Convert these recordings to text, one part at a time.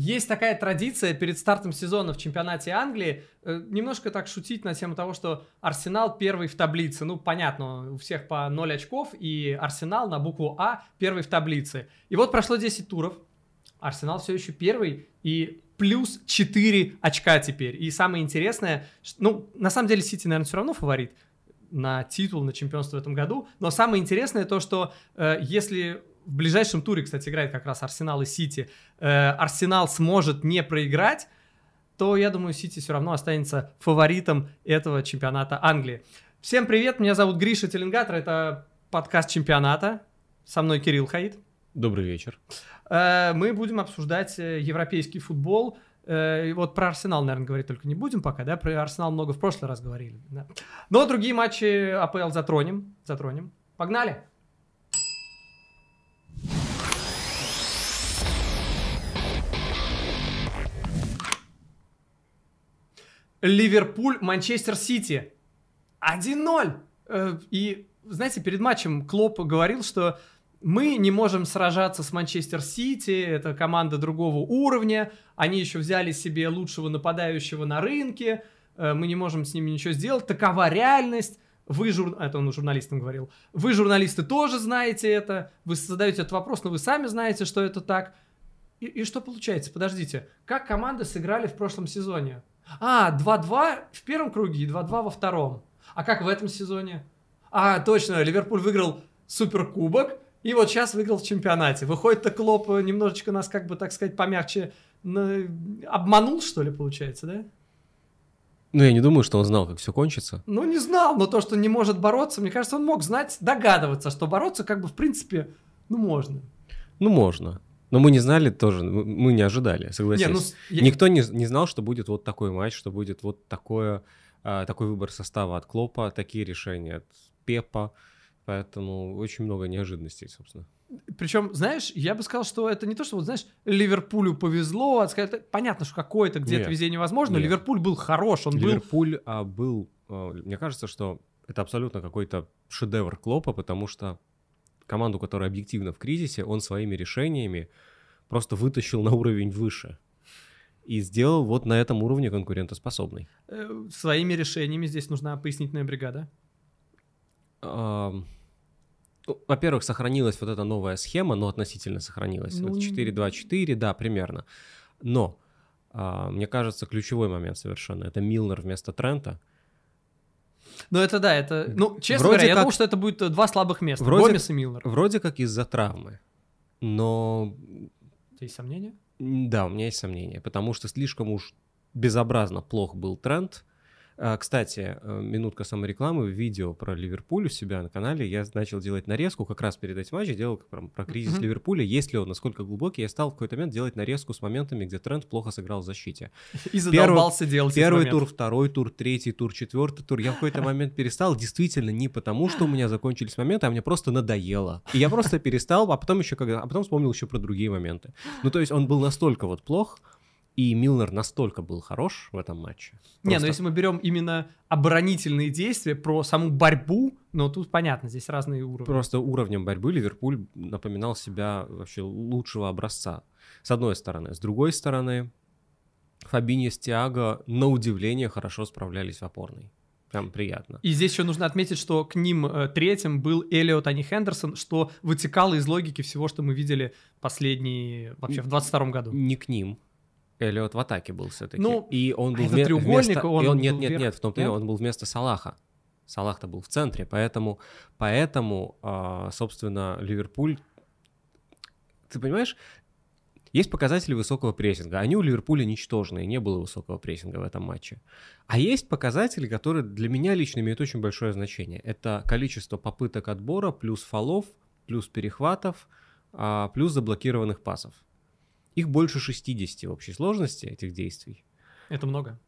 Есть такая традиция перед стартом сезона в чемпионате Англии э, немножко так шутить на тему того, что Арсенал первый в таблице. Ну, понятно, у всех по 0 очков, и Арсенал на букву А первый в таблице. И вот прошло 10 туров, Арсенал все еще первый, и плюс 4 очка теперь. И самое интересное, ну, на самом деле Сити, наверное, все равно фаворит на титул, на чемпионство в этом году. Но самое интересное то, что э, если в ближайшем туре, кстати, играет как раз Арсенал и Сити, э, Арсенал сможет не проиграть, то я думаю, Сити все равно останется фаворитом этого чемпионата Англии. Всем привет, меня зовут Гриша Теленгатор, это подкаст чемпионата. Со мной Кирилл Хаид. Добрый вечер. Э, мы будем обсуждать э, европейский футбол. Э, вот про Арсенал, наверное, говорить только не будем пока, да? Про Арсенал много в прошлый раз говорили. Да? Но другие матчи АПЛ затронем. Затронем. Погнали! Ливерпуль, Манчестер Сити. 1-0. Э, и, знаете, перед матчем Клоп говорил, что мы не можем сражаться с Манчестер Сити, это команда другого уровня, они еще взяли себе лучшего нападающего на рынке, э, мы не можем с ними ничего сделать, такова реальность. Вы, жур... это он журналистам говорил, вы, журналисты, тоже знаете это, вы задаете этот вопрос, но вы сами знаете, что это так. И, и что получается? Подождите, как команды сыграли в прошлом сезоне? А, 2-2 в первом круге и 2-2 во втором. А как в этом сезоне? А, точно, Ливерпуль выиграл Суперкубок, и вот сейчас выиграл в чемпионате. Выходит-то Клоп немножечко нас, как бы, так сказать, помягче обманул, что ли, получается, да? Ну, я не думаю, что он знал, как все кончится. Ну, не знал, но то, что не может бороться, мне кажется, он мог знать, догадываться, что бороться, как бы, в принципе, ну, можно. Ну, можно. Но мы не знали тоже, мы не ожидали, согласись. Не, ну, я... Никто не, не знал, что будет вот такой матч, что будет вот такое, а, такой выбор состава от Клопа, такие решения от Пепа. Поэтому очень много неожиданностей, собственно. Причем, знаешь, я бы сказал, что это не то, что, вот, знаешь, Ливерпулю повезло, а сказать, понятно, что какое-то где-то везение возможно, нет. Ливерпуль был хорош, он Ливерпуль был... А, был, а, мне кажется, что это абсолютно какой-то шедевр Клопа, потому что команду, которая объективно в кризисе, он своими решениями просто вытащил на уровень выше и сделал вот на этом уровне конкурентоспособный. Э, своими решениями здесь нужна пояснительная бригада. Ну, во-первых, сохранилась вот эта новая схема, но относительно сохранилась. Ну... 4-2-4, да, примерно. Но, а, мне кажется, ключевой момент совершенно. Это Милнер вместо Трента. Ну, это да, это... Ну, честно вроде говоря, как... я думал, что это будет э, два слабых места. Вроде... Гомес и Милнер. Вроде как из-за травмы. Но... У есть сомнения? Да, у меня есть сомнения, потому что слишком уж безобразно плох был тренд. А, кстати, э, минутка саморекламы, видео про Ливерпуль у себя на канале я начал делать нарезку, как раз перед этим матчем делал про, про кризис mm-hmm. Ливерпуля, есть ли он, насколько глубокий, я стал в какой-то момент делать нарезку с моментами, где тренд плохо сыграл в защите. И задолбался первый, делать Первый тур, второй тур, третий тур, четвертый тур. Я в какой-то момент перестал, действительно не потому, что у меня закончились моменты, а мне просто надоело. И я просто перестал, а потом еще когда, а потом вспомнил еще про другие моменты. Ну, то есть он был настолько вот плох, и Милнер настолько был хорош в этом матче. Просто... Не, но ну если мы берем именно оборонительные действия, про саму борьбу, ну тут понятно, здесь разные уровни. Просто уровнем борьбы Ливерпуль напоминал себя вообще лучшего образца. С одной стороны. С другой стороны, Фабиньо с Тиаго на удивление хорошо справлялись в опорной. Прям приятно. И здесь еще нужно отметить, что к ним э, третьим был Элиот, а не Хендерсон, что вытекало из логики всего, что мы видели последние, вообще в 22 году. Не к ним. Эллиот в атаке был все-таки. Ну, и он был а вме- треугольник, вместо... он, и он нет, нет, вверх. нет, в том-то и он был вместо Салаха. Салах-то был в центре, поэтому, поэтому, а, собственно, Ливерпуль, ты понимаешь, есть показатели высокого прессинга. Они у Ливерпуля ничтожные, не было высокого прессинга в этом матче. А есть показатели, которые для меня лично имеют очень большое значение. Это количество попыток отбора, плюс фолов, плюс перехватов, а, плюс заблокированных пасов. Их больше 60 в общей сложности, этих действий. Это много?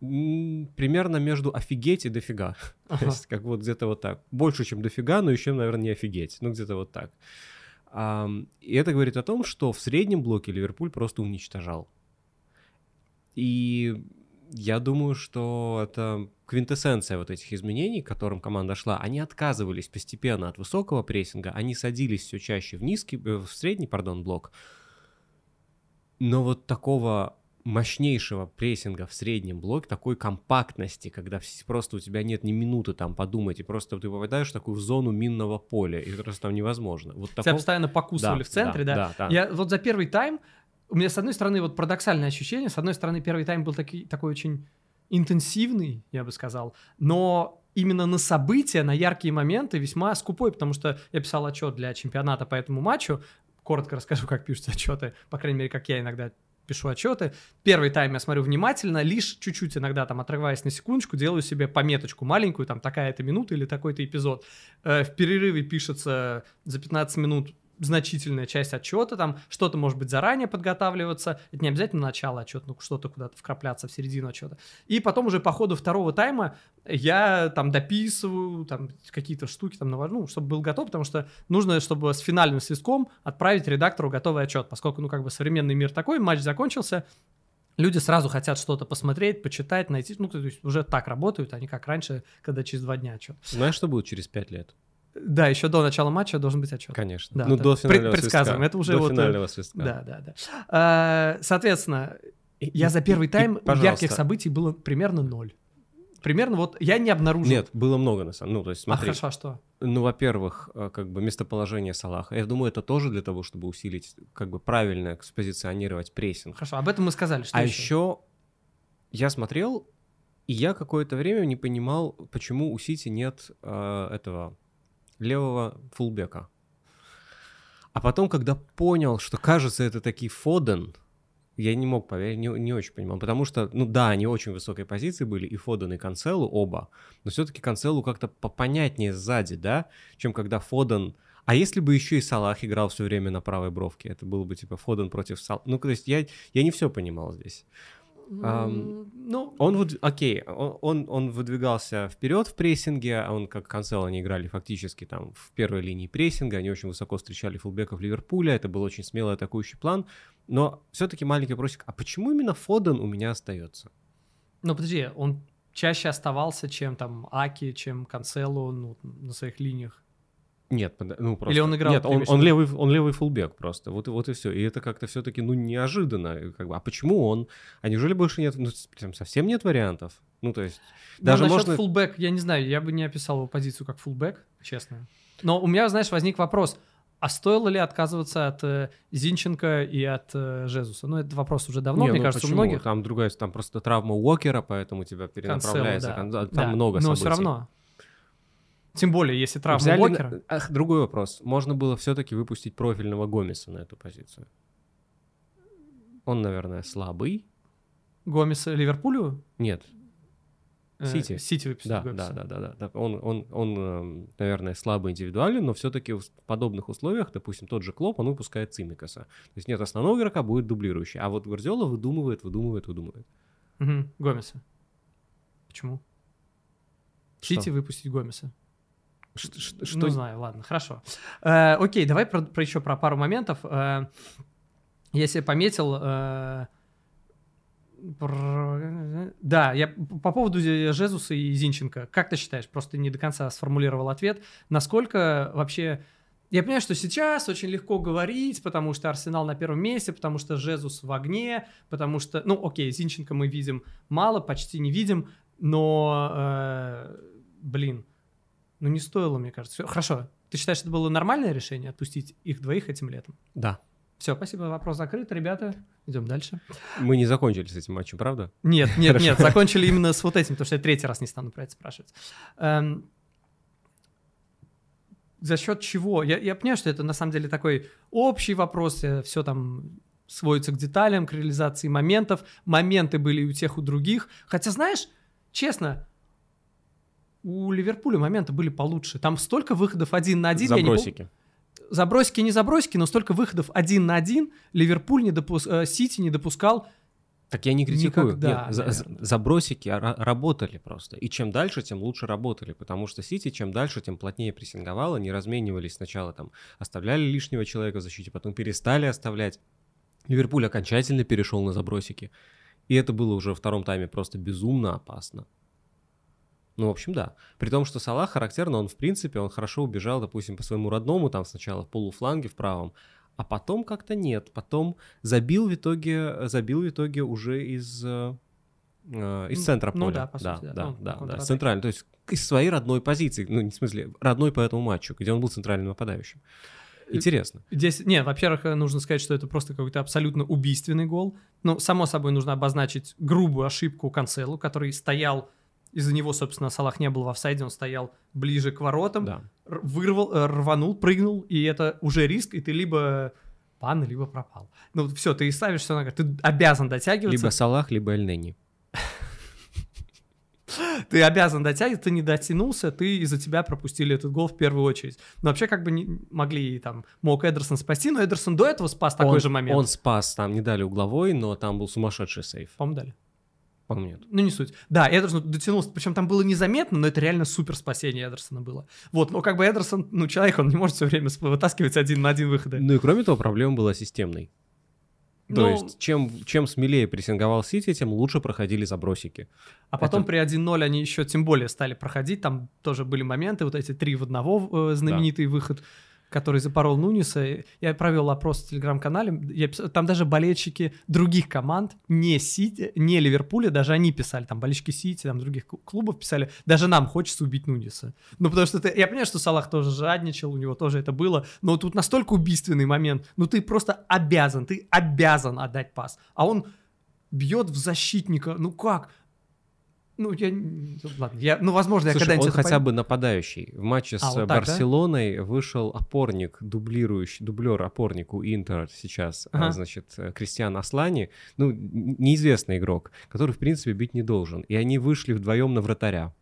Примерно между офигеть и дофига. Ага. То есть как вот где-то вот так. Больше, чем дофига, но еще, наверное, не офигеть. Ну, где-то вот так. И это говорит о том, что в среднем блоке Ливерпуль просто уничтожал. И я думаю, что это квинтэссенция вот этих изменений, к которым команда шла. Они отказывались постепенно от высокого прессинга, они садились все чаще в низкий, э, в средний, пардон, блок, Но вот такого мощнейшего прессинга в среднем блоке, такой компактности, когда просто у тебя нет ни минуты там подумать, и просто ты попадаешь в такую зону минного поля, и просто там невозможно. Вот такого... Тебя постоянно покусывали да, в центре, да? Да, да? Я вот за первый тайм, у меня с одной стороны вот парадоксальное ощущение, с одной стороны первый тайм был таки, такой очень интенсивный, я бы сказал, но именно на события, на яркие моменты весьма скупой, потому что я писал отчет для чемпионата по этому матчу, коротко расскажу, как пишутся отчеты, по крайней мере, как я иногда пишу отчеты. Первый тайм я смотрю внимательно, лишь чуть-чуть иногда там отрываясь на секундочку, делаю себе пометочку маленькую, там такая-то минута или такой-то эпизод. Э, в перерыве пишется за 15 минут значительная часть отчета, там что-то может быть заранее подготавливаться, это не обязательно начало отчета, ну что-то куда-то вкрапляться в середину отчета. И потом уже по ходу второго тайма я там дописываю, там какие-то штуки там навожу, ну, чтобы был готов, потому что нужно, чтобы с финальным свистком отправить редактору готовый отчет, поскольку, ну, как бы современный мир такой, матч закончился, люди сразу хотят что-то посмотреть, почитать, найти, ну, то есть уже так работают, они как раньше, когда через два дня отчет. Знаешь, что будет через пять лет? Да, еще до начала матча должен быть отчет. Конечно. Да, ну, до финального Пред, Предсказываем. Это уже до вот... э, финального свистка. Да, да, да. А, соответственно, И- я за первый тайм и, пожалуйста. ярких событий было примерно ноль. Примерно вот я не обнаружил. Нет, было много на самом Ну, то есть, А смотри. хорошо, а что? Ну, во-первых, э, как бы местоположение Салаха. Я думаю, это тоже для того, чтобы усилить, как бы правильно спозиционировать прессинг. Хорошо, об этом мы сказали. Что а еще? еще я смотрел, и я какое-то время не понимал, почему у Сити нет э, этого левого фулбека. А потом, когда понял, что, кажется, это таки Фоден, я не мог поверить, не, не очень понимал. Потому что, ну да, они очень высокой позиции были, и Фоден, и Канцелу оба. Но все-таки Канцелу как-то попонятнее сзади, да, чем когда Фоден... А если бы еще и Салах играл все время на правой бровке, это было бы типа Фоден против Салаха. Ну, то есть я, я не все понимал здесь. М, Ну, Он вот, окей, он, он, он выдвигался вперед в прессинге, а он как Канцел, они играли фактически там в первой линии прессинга, они очень высоко встречали фулбеков Ливерпуля, это был очень смелый атакующий план, но все-таки маленький вопросик, а почему именно Фоден у меня остается? ну подожди, он чаще оставался, чем там Аки, чем Канцелу ну, на своих линиях. Нет, ну просто... Или он играл, Нет, он, он, левый, он левый фулбек просто, вот, и- вот и все. И это как-то все-таки, ну, неожиданно. и Как бы, а почему он? А неужели больше нет, ну, прям совсем нет вариантов? Ну, то есть, даже ну, насчет можно... фулбэк, я не знаю, я бы не описал его позицию как фулбэк, честно. Но у меня, знаешь, возник вопрос, а стоило ли отказываться от э, Зинченко и от э, Жезуса? Ну, это вопрос уже давно, Не, мне ну кажется, почему? у многих. Там другая, там просто травма Уокера, поэтому тебя перенаправляется. Канцело, да. Там Да, много Но событий. все равно. Тем более, если травма Взяли Уокера. Ах, другой вопрос. Можно было все-таки выпустить профильного Гомеса на эту позицию. Он, наверное, слабый. Гомеса Ливерпулю? Нет, Э, Сити. Сити выпустил да, Гомеса. да, да, да, да. Он, он, он, эм, наверное, слабый индивидуален, но все-таки в подобных условиях, допустим, тот же Клоп, он выпускает Цимикаса. То есть нет основного игрока, будет дублирующий. А вот Гвардиола выдумывает, выдумывает, выдумывает. Мгм, Гомеса. Почему? Что? Сити выпустить Гомеса. Ш- ш- Ну, Что знаю, ладно, хорошо. Э, окей, давай про, про еще про пару моментов. Э, я себе пометил... э, про- Да, я по поводу Жезуса и Зинченко. Как ты считаешь, просто не до конца сформулировал ответ, насколько вообще... Я понимаю, что сейчас очень легко говорить, потому что Арсенал на первом месте, потому что Жезус в огне, потому что, ну, окей, Зинченко мы видим мало, почти не видим, но, э, блин, ну не стоило, мне кажется. Хорошо, ты считаешь, это было нормальное решение отпустить их двоих этим летом? Да. Все, спасибо, вопрос закрыт, ребята. Идем дальше. Мы не закончили с этим матчем, правда? Нет, нет, Хорошо. нет, закончили именно с вот этим, потому что я третий раз не стану про это спрашивать. Эм, за счет чего? Я, я понимаю, что это на самом деле такой общий вопрос, все там сводится к деталям, к реализации моментов. Моменты были и у тех, у других. Хотя, знаешь, честно, у Ливерпуля моменты были получше. Там столько выходов один на один. я не пом- Забросики. забросики не забросики, но столько выходов один на один Ливерпуль не допус... э, Сити не допускал. Так я не критикую. Никогда, Нет, за- забросики ра- работали просто. И чем дальше, тем лучше работали. Потому что Сити, чем дальше, тем плотнее прессинговало. Не разменивались сначала там, оставляли лишнего человека в защите, потом перестали оставлять. Ливерпуль окончательно перешел на забросики. И это было уже во втором тайме просто безумно опасно. Ну, в общем, да. При том, что Салах характерно, он, в принципе, он хорошо убежал, допустим, по своему родному, там сначала в полуфланге в правом, а потом как-то нет. Потом забил в итоге, забил в итоге уже из э, э, из центра ну, поля. да, по да, сути, да. да, Ну, да, на да, контратаке. с центральной, то есть из своей родной позиции, ну, не в смысле, родной по этому матчу, где он был центральным нападающим. Интересно. Здесь, не, во-первых, э, нужно сказать, что это просто какой-то абсолютно убийственный гол. Ну, само собой, нужно обозначить грубую ошибку Канцелу, который стоял, из-за него, собственно, Салах не был в офсайде, он стоял ближе к воротам, Да. вырвал, э, рванул, прыгнул, и это уже риск, и ты либо пан, либо пропал. Ну, все, ты ставишь все на ты обязан дотягиваться, Либо Салах, либо Эльнени. ты обязан дотягиваться, ты не дотянулся, ты из-за тебя пропустили этот гол в первую очередь. Но вообще как бы не могли там, мог Эдерсон спасти, но Эдерсон до этого спас такой он, же момент. Он спас, там не дали угловой, но там был сумасшедший сейф. По-моему, дали. По-моему, нет. Ну, не суть. Да, Эдерсон дотянулся, причем там было незаметно, но это реально супер спасение Эдерсона было. Вот, но как бы Эдерсон, ну, человек, он не может все время вытаскивать один на один выходы. Ну и кроме того, проблема была системной. То Ну, есть, чем, чем смелее прессинговал Сити, тем лучше проходили забросики. А потом это- при 1-0 они еще тем более стали проходить, там тоже были моменты, вот эти три в одного, э, знаменитый выход, который запорол Нуниса. Я провел опрос в телеграм-канале, я пис- там даже болельщики других команд, не Сити, не Ливерпуля, даже они писали, там болельщики Сити, там других клу- клубов писали, даже нам хочется убить Нуниса. Ну, потому что ты, я понимаю, что Салах тоже жадничал, у него тоже это было, но тут настолько убийственный момент, ну ты просто обязан, ты обязан отдать пас, а он бьет в защитника, ну как? Ну, я... ну, Ладно, я... Ну, возможно, я Слушай, когда-нибудь он хотя пойму. бы нападающий. В матче с А, вот так, да? Барселоной вышел опорник, дублирующий, дублер опорнику Интер сейчас, а, Ага. значит, э, Кристиан Аслани, ну, неизвестный игрок, который, в принципе, бить не должен. И они вышли вдвоем на вратаря.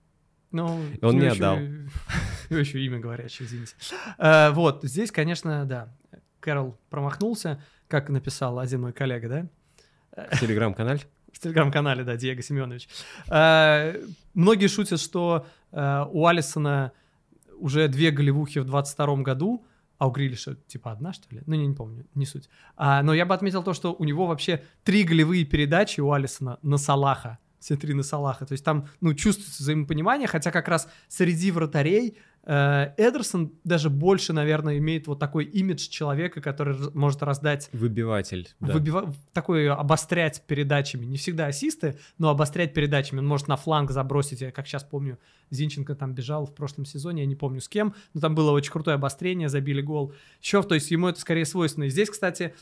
Ну, он не него отдал. еще- еще имя говорящее, извините. Э, Вот, здесь, конечно, да, Кэрол промахнулся, как написал один мой коллега, да? В телеграм-канале. В телеграм-канале, да, Диего Семенович. Э, Многие шутят, что э, у Алисона уже две голевухи в 22 году, а у Грилиша типа одна, что ли? Ну, не, не помню, не суть. А, но я бы отметил то, что у него вообще три голевые передачи у Алисона на Салаха. Все три на Салаха. То есть там, ну, чувствуется взаимопонимание, хотя как раз среди вратарей э, Эдерсон даже больше, наверное, имеет вот такой имидж человека, который может раздать Выбиватель. да. выбива- такой обострять передачами. Не всегда ассисты, но обострять передачами. Он может на фланг забросить. Я как сейчас помню, Зинченко там бежал в прошлом сезоне, я не помню с кем, но там было очень крутое обострение, забили гол. Еще, то есть ему это скорее свойственно. И здесь, кстати,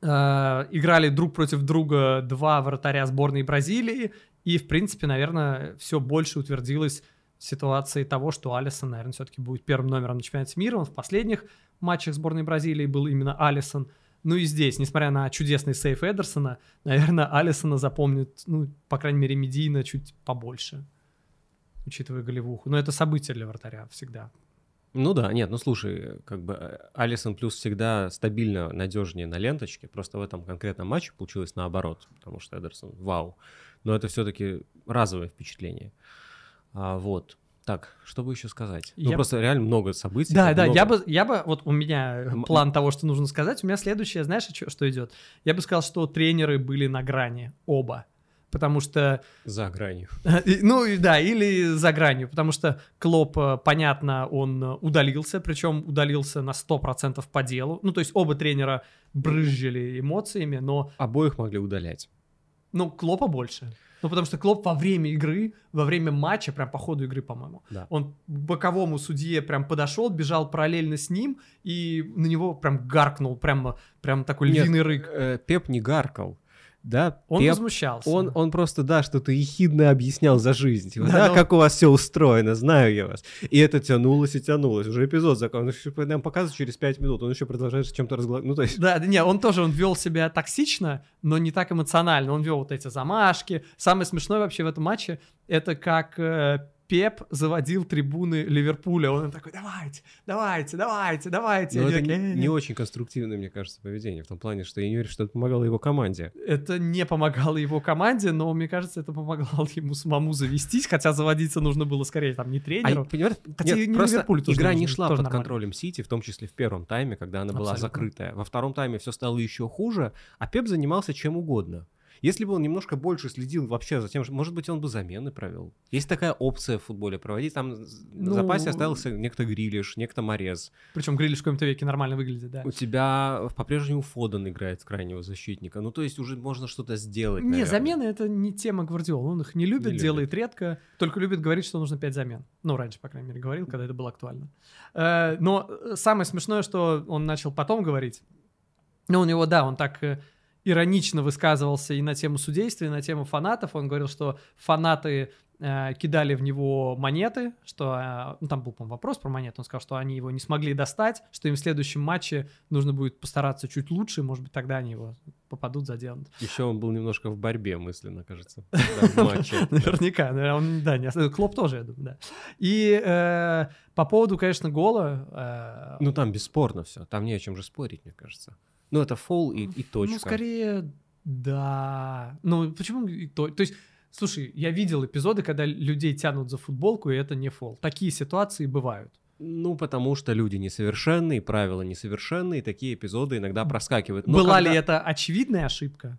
играли друг против друга два вратаря сборной Бразилии, и, в принципе, наверное, все больше утвердилось в ситуации того, что Алисон, наверное, все-таки будет первым номером на чемпионате мира. Он в последних матчах сборной Бразилии был именно Алисон. Ну и здесь, несмотря на чудесный сейф Эдерсона, наверное, Алисона запомнит, ну, по крайней мере, медийно чуть побольше, учитывая голевуху. Но это событие для вратаря всегда. Ну да, нет, ну слушай, как бы э, Алисон плюс всегда стабильно надежнее на ленточке, просто в этом конкретном матче получилось наоборот, потому что Эдерсон вау. Но это все-таки разовое впечатление. А, вот. Так, что бы еще сказать? Ну Я- просто реально много событий. Да, да, много. я бы, я бы, вот у меня М- план того, что нужно сказать, у меня следующее, знаешь, чё- что идет? Я бы сказал, что тренеры были на грани, оба. Потому что За гранью. Ну да, или за гранью, потому что Клоп, э, понятно, он э, удалился, причем удалился на 100% по делу. Ну, то есть оба тренера брызжили эмоциями, но, Обоих могли удалять. ну, Клопа больше. Ну, потому что Клоп во время игры, во время матча, прям по ходу игры, по-моему, Да. он к боковому судье прям подошел, бежал параллельно с ним, и на него прям гаркнул, прям, прям такой Нет, львиный рык. э, Пеп не гаркал. Да, Он Пеп, возмущался. он, он просто, да, что-то ехидно объяснял за жизнь. Типа, Да, да, но- как у вас все устроено, знаю я вас. И это тянулось и тянулось. Уже эпизод закончился. Нам показывают через 5 минут. Он еще продолжает с чем-то разговаривать. Ну, то есть... Да, да, не, он тоже, он вел себя токсично, но не так эмоционально. Он вел вот эти замашки. Самое смешное вообще в этом матче, это как э, Пеп заводил трибуны Ливерпуля. Он им такой, давайте, давайте, давайте, давайте. Но это не, не очень конструктивное, мне кажется, поведение. В том плане, что я не уверен, что это помогало его команде. Это не помогало его команде, но мне кажется, это помогало ему самому завестись, хотя заводиться нужно было скорее там не А, тренеру. понимаешь, Хотя нет, не просто Ливерпулю тоже игра нужно, не шла тоже под нормально. контролем Сити, в том числе в первом тайме, когда она была Абсолютно. закрытая. Во втором тайме все стало еще хуже, а Пеп занимался чем угодно. Если бы он немножко больше следил вообще за тем, что, может быть, он бы замены провел. Есть такая опция в футболе проводить. Там в Ну, запасе остался некто Грилиш, некто Морез. Причем Грилиш в каком-то веке нормально выглядит, да. У тебя по-прежнему Фоден играет крайнего защитника. Ну, то есть уже можно что-то сделать, Не, наверное. замены это не тема Гвардиола. Он их не любит, Не любит. делает редко, только любит говорить, что нужно 5 замен. Ну, раньше, по крайней мере, говорил, когда это было актуально. Э, Но самое смешное, что он начал потом говорить. Ну, у него, да, он так э, иронично высказывался и на тему судейства, и на тему фанатов. Он говорил, что фанаты э, кидали в него монеты, что, э, ну, там был, по вопрос про монеты, он сказал, что они его не смогли достать, что им в следующем матче нужно будет постараться чуть лучше, может быть, тогда они его попадут, заденут. Еще он был немножко в борьбе мысленно, кажется, в матче. Наверняка, наверное, он, да, не Клоп тоже, я думаю, да. И э, по поводу, конечно, гола... э, Ну, там бесспорно все. Там не о чем же спорить, мне кажется. Ну, это фол и, и точка. Ну, скорее, да. Ну, почему и то? То есть, слушай, я видел эпизоды, когда людей тянут за футболку, и это не фол. Такие ситуации бывают. Ну, потому что люди несовершенные, правила несовершенные, такие эпизоды иногда проскакивают. Но Была когда- ли это очевидная ошибка?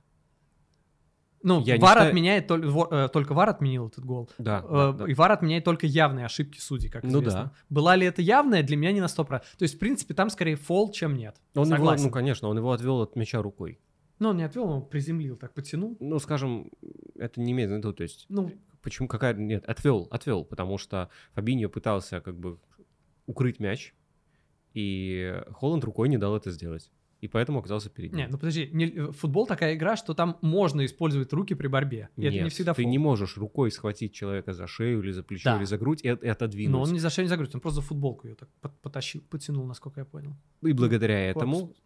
Ну, Я не ВАР считаю- отменяет, тол- во- э, только ВАР отменил этот гол. Да, Э, да. И ВАР отменяет только явные ошибки судей, как Ну известно. да. Была ли это явная, для меня не на 100%. То есть, в принципе, там скорее фол, чем нет. Он его, Согласен. ну, конечно, он его отвел от мяча рукой. Но он не отвел, он приземлил, так потянул. Ну, скажем, это не имеет в виду, то есть, Ну, почему какая... Нет, отвел, отвел, потому что Фабиньо пытался как бы укрыть мяч, и Холланд рукой не дал это сделать. И поэтому оказался перед ним. не, ну подожди, не- э, футбол такая игра, что там можно использовать руки при борьбе. И это не Нет, всегда ты фол. не можешь рукой схватить человека за шею или за плечо, Да. или за грудь и, и отодвинуть. Но он ни за что не загрузит, он просто за футболку ее так потащил, потянул, насколько я понял. И благодаря этому Корпус.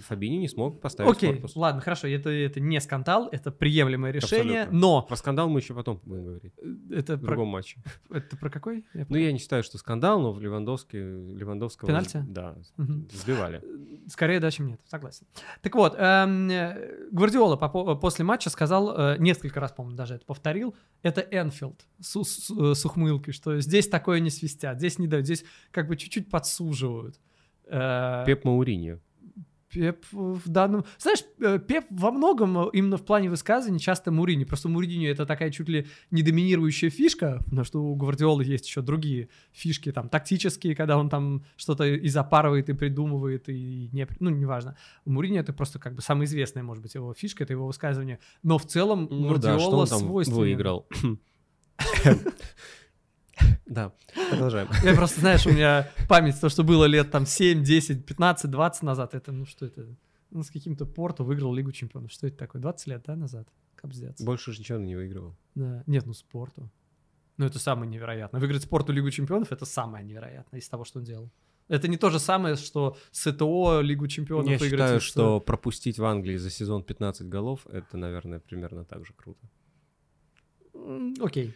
Фабини не смог поставить Окей, корпус. ладно, хорошо, это, это не скандал, это приемлемое решение, Абсолютно. но Про скандал мы еще потом будем говорить. э, это В про, другом матче. это про какой? Я Ну, я не считаю, что скандал, но в Левандовске, Левандовского... Пенальти? Да, Мгм. сбивали. Скорее да, чем нет, согласен. Так вот, эм, э, Гвардиола по- по- после матча сказал, э, несколько раз, по-моему, даже это повторил, это Энфилд с, с- э, с ухмылкой, что здесь такое не свистят, здесь не дают, здесь как бы чуть-чуть подсуживают. Э, Пеп Мауриньо. Пеп в данном... Знаешь, э, Пеп во многом э, именно в плане высказываний часто Мурини. Просто Муриньо это такая чуть ли не доминирующая фишка, потому что у Гвардиолы есть еще другие фишки, там, тактические, когда он там что-то и запарывает, и придумывает, и не... Ну, неважно. У Мурини это просто как бы самая известная, может быть, его фишка, это его высказывание. Но в целом Ну да, Гвардиола что он там свойственен. выиграл. Да, продолжаем. Я просто, знаешь, у меня память, то, что было лет там 7, 10, 15, 20 назад, это, ну что это? Ну, с каким-то Порту выиграл Лигу Чемпионов. Что это такое? 20 лет, да, назад? Капздец. Больше же ничего не выигрывал. Да. Нет, ну спорту. Ну, это самое невероятное. Выиграть спорту Лигу Чемпионов это самое невероятное из того, что он делал. Это не то же самое, что СТО Лигу Чемпионов Я выиграть. считаю, из- что пропустить в Англии за сезон 15 голов, это, наверное, примерно так же круто. Окей. Э,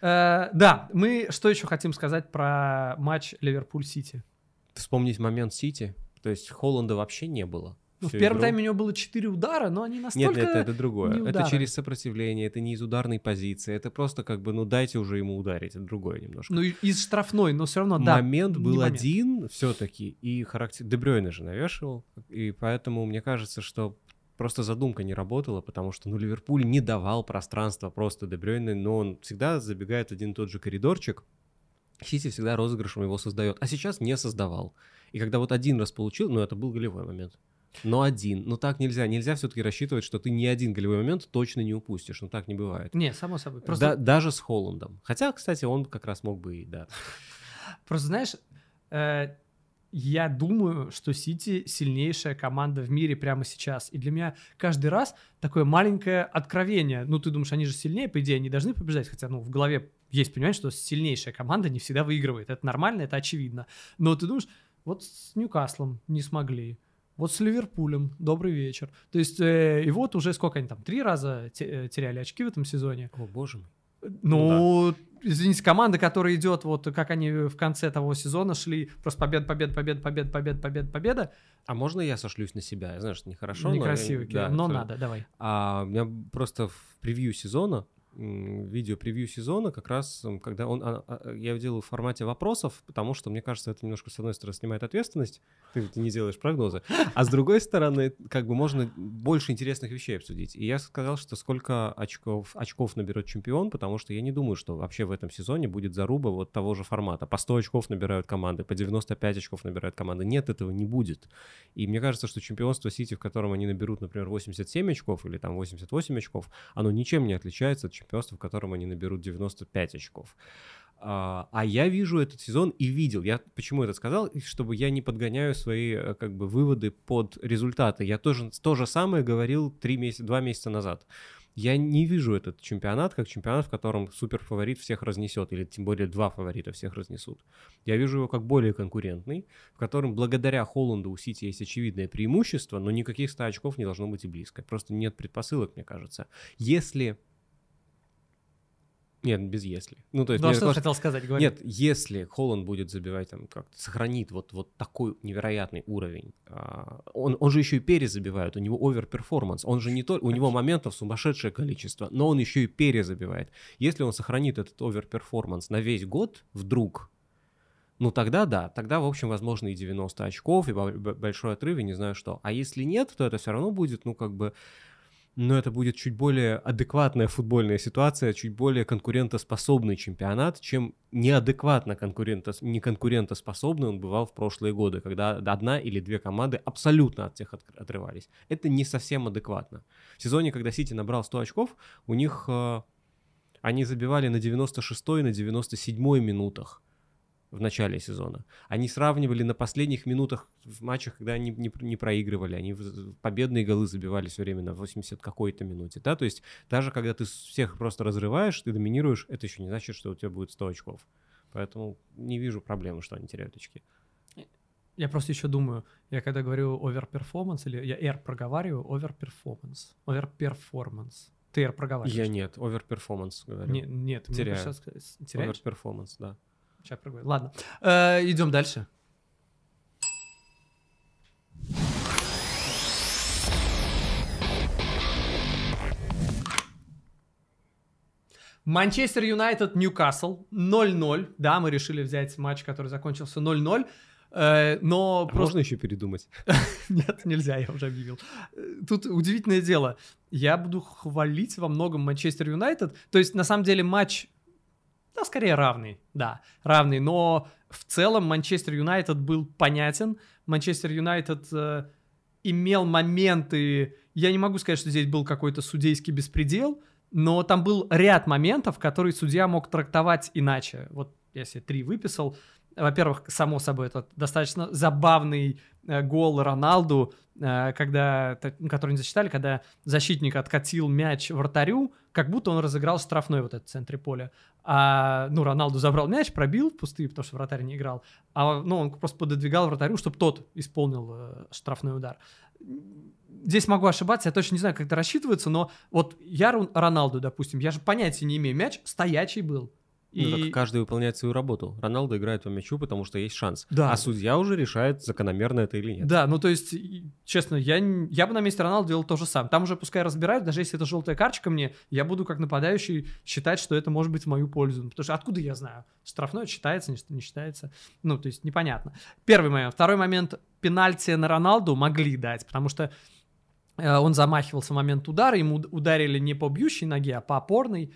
да, мы что еще хотим сказать про матч Ливерпуль-Сити? Вспомнить момент Сити, то есть Холланда вообще не было. Ну, в первом игру. тайме у него было 4 удара, но они Нет, настолько... это, это другое. Это через сопротивление, это не из ударной позиции. Это просто как бы, ну дайте уже ему ударить. Это другое немножко. Ну, из штрафной, но все равно, да. момент был момент. один все-таки, и характер... Дебрёйна же навешивал, и поэтому мне кажется, что просто задумка не работала, потому что, ну, Ливерпуль не давал пространства просто Дебрёйне, но он всегда забегает в один и тот же коридорчик, Сити всегда розыгрышем его создает, а сейчас не создавал. И когда вот один раз получил, ну, это был голевой момент. Но один. Ну, так нельзя. Нельзя все-таки рассчитывать, что ты ни один голевой момент точно не упустишь. Ну, так не бывает. Не, само собой. Просто, Да- даже с Холландом. Хотя, кстати, он как раз мог бы и, да. просто знаешь, э, я думаю, что Сити сильнейшая команда в мире прямо сейчас. И для меня каждый раз такое маленькое откровение. Ну, ты думаешь, они же сильнее, по идее, они должны побеждать. Хотя, ну, в голове есть понимание, что сильнейшая команда не всегда выигрывает. Это нормально, это очевидно. Но ты думаешь, вот с Ньюкаслом не смогли. Вот с Ливерпулем, добрый вечер. То есть, э, и вот уже сколько они там, три раза э, теряли очки в этом сезоне. О, боже мой. Ну, извините, команда, которая идет, вот как они в конце того сезона шли, просто победа, победа, победа, победа, победа, победа, победа. А можно я сошлюсь на себя? Я знаю, что нехорошо. но я- Некрасиво, да, но абсолютно. надо, давай. А у меня просто в превью сезона видео превью сезона, как раз когда он, а, а, я его делал в формате вопросов, потому что, мне кажется, это немножко, с одной стороны, снимает ответственность, ты, ты не делаешь прогнозы, а с другой стороны, как бы можно больше интересных вещей обсудить. И я сказал, что сколько очков, очков наберет чемпион, потому что я не думаю, что вообще в этом сезоне будет заруба вот того же формата. По 100 очков набирают команды, по 95 очков набирают команды. Нет, этого не будет. И мне кажется, что чемпионство Сити, в котором они наберут, например, 87 очков или там 88 очков, оно ничем не отличается от чемпионства, в котором они наберут 95 очков. А, а я вижу этот сезон и видел. Я почему это сказал? Чтобы я не подгоняю свои э, как бы выводы под результаты. Я тоже то же самое говорил три месяца, два месяца назад. Я не вижу этот чемпионат как чемпионат, в котором супер фаворит всех разнесет, или тем более два фаворита всех разнесут. Я вижу его как более конкурентный, в котором благодаря Холланду у Сити есть очевидное преимущество, но никаких 100 очков не должно быть и близко. Просто нет предпосылок, мне кажется. Если нет, без если. Ну, то есть... Ну, а что ты хотел сказать? Говори. Нет, если Холланд будет забивать, там, как-то сохранит вот, вот такой невероятный уровень, а, он, он же еще и перезабивает, у него overperformance, он же не только... У него моментов сумасшедшее количество, но он еще и перезабивает. Если он сохранит этот overperformance на весь год вдруг, ну тогда да, тогда, в общем, возможно и 90 очков, и большой отрыв, и не знаю что. А если нет, то это все равно будет, ну, как бы но это будет чуть более адекватная футбольная ситуация, чуть более конкурентоспособный чемпионат, чем неадекватно конкурента, не конкурентоспособный он бывал в прошлые годы, когда одна или две команды абсолютно от всех отрывались. Это не совсем адекватно. В сезоне, когда Сити набрал 100 очков, у них э, они забивали на 96-й, на 97-й минутах в начале сезона. Они сравнивали на последних минутах в матчах, когда они не, не проигрывали. Они победные голы забивали все время на 80 какой-то минуте. Да? То есть даже когда ты всех просто разрываешь, ты доминируешь, это еще не значит, что у тебя будет 100 очков. Поэтому не вижу проблемы, что они теряют очки. Я просто еще думаю, я когда говорю overperformance, или я R проговариваю, overperformance, overperformance. Ты R проговариваешь? Я нет, overperformance говорю. Не, нет, теряю. Сейчас... Теряешь? Overperformance, да. Сейчас проговорим. Ладно. Э, идем дальше. Манчестер Юнайтед, Ньюкасл 0-0. Да, мы решили взять матч, который закончился 0-0. Э, но а просто... Можно еще передумать? Нет, нельзя, я уже объявил. Тут удивительное дело. Я буду хвалить во многом Манчестер Юнайтед. То есть, на самом деле, матч да, скорее равный, да, равный. Но в целом Манчестер Юнайтед был понятен. Манчестер Юнайтед э, имел моменты... Я не могу сказать, что здесь был какой-то судейский беспредел, но там был ряд моментов, которые судья мог трактовать иначе. Вот я себе три выписал. Во-первых, само собой, это достаточно забавный э, гол Роналду, э, когда, который не засчитали, когда защитник откатил мяч вратарю, как будто он разыграл штрафной вот этот в центре поля. А, ну, Роналду забрал мяч, пробил в пустые, потому что вратарь не играл. А, ну, он просто пододвигал вратарю, чтобы тот исполнил э, штрафной удар. Здесь могу ошибаться, я точно не знаю, как это рассчитывается, но вот я Роналду, допустим, я же понятия не имею, мяч стоячий был. И... Ну, так каждый выполняет свою работу. Роналдо играет по мячу, потому что есть шанс. Да. А судья уже решает, закономерно это или нет. Да, ну то есть, честно, я, я бы на месте Роналду делал то же самое. Там уже пускай разбирают, даже если это желтая карточка мне, я буду как нападающий считать, что это может быть в мою пользу. Потому что откуда я знаю? Штрафной считается, не, не считается. Ну, то есть непонятно. Первый момент. Второй момент. Пенальти на Роналду могли дать, потому что э, он замахивался в момент удара, ему ударили не по бьющей ноге, а по опорной,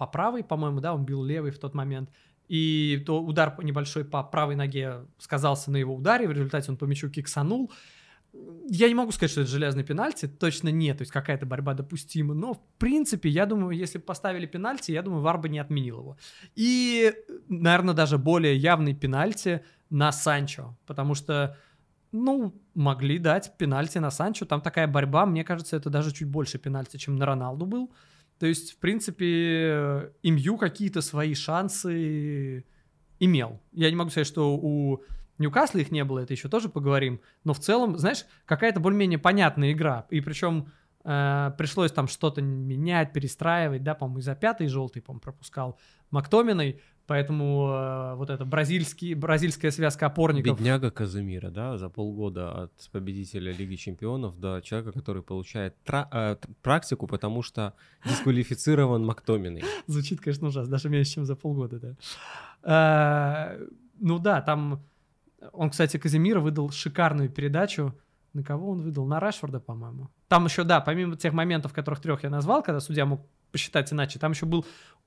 по правой, по-моему, да, он бил левый в тот момент. И то удар небольшой по правой ноге сказался на его ударе, в результате он по мячу киксанул. Я не могу сказать, что это железный пенальти, точно нет, то есть какая-то борьба допустима, но в принципе, я думаю, если бы поставили пенальти, я думаю, Вар бы не отменил его. И, наверное, даже более явный пенальти на Санчо, потому что, ну, могли дать пенальти на Санчо, там такая борьба, мне кажется, это даже чуть больше пенальти, чем на Роналду был. То есть, в принципе, имью какие-то свои шансы имел. Я не могу сказать, что у Ньюкасла их не было, это еще тоже поговорим. Но в целом, знаешь, какая-то более-менее понятная игра. И причем Э, пришлось там что-то менять, перестраивать, да, по-моему, из-за пятой желтой, по-моему, пропускал Мактоминой, поэтому э, вот эта бразильский, бразильская связка опорников... Бедняга Казимира, да, за полгода от победителя Лиги Чемпионов до человека, который получает тра- э, практику, потому что дисквалифицирован Мактоминой. Звучит, конечно, ужасно, даже меньше, чем за полгода, да. Э, ну да, там... Он, кстати, Казимира выдал шикарную передачу, на кого он выдал? На Рашфорда, по-моему. Там еще, да, помимо тех моментов, которых трех я назвал, когда судья мог посчитать иначе, там еще был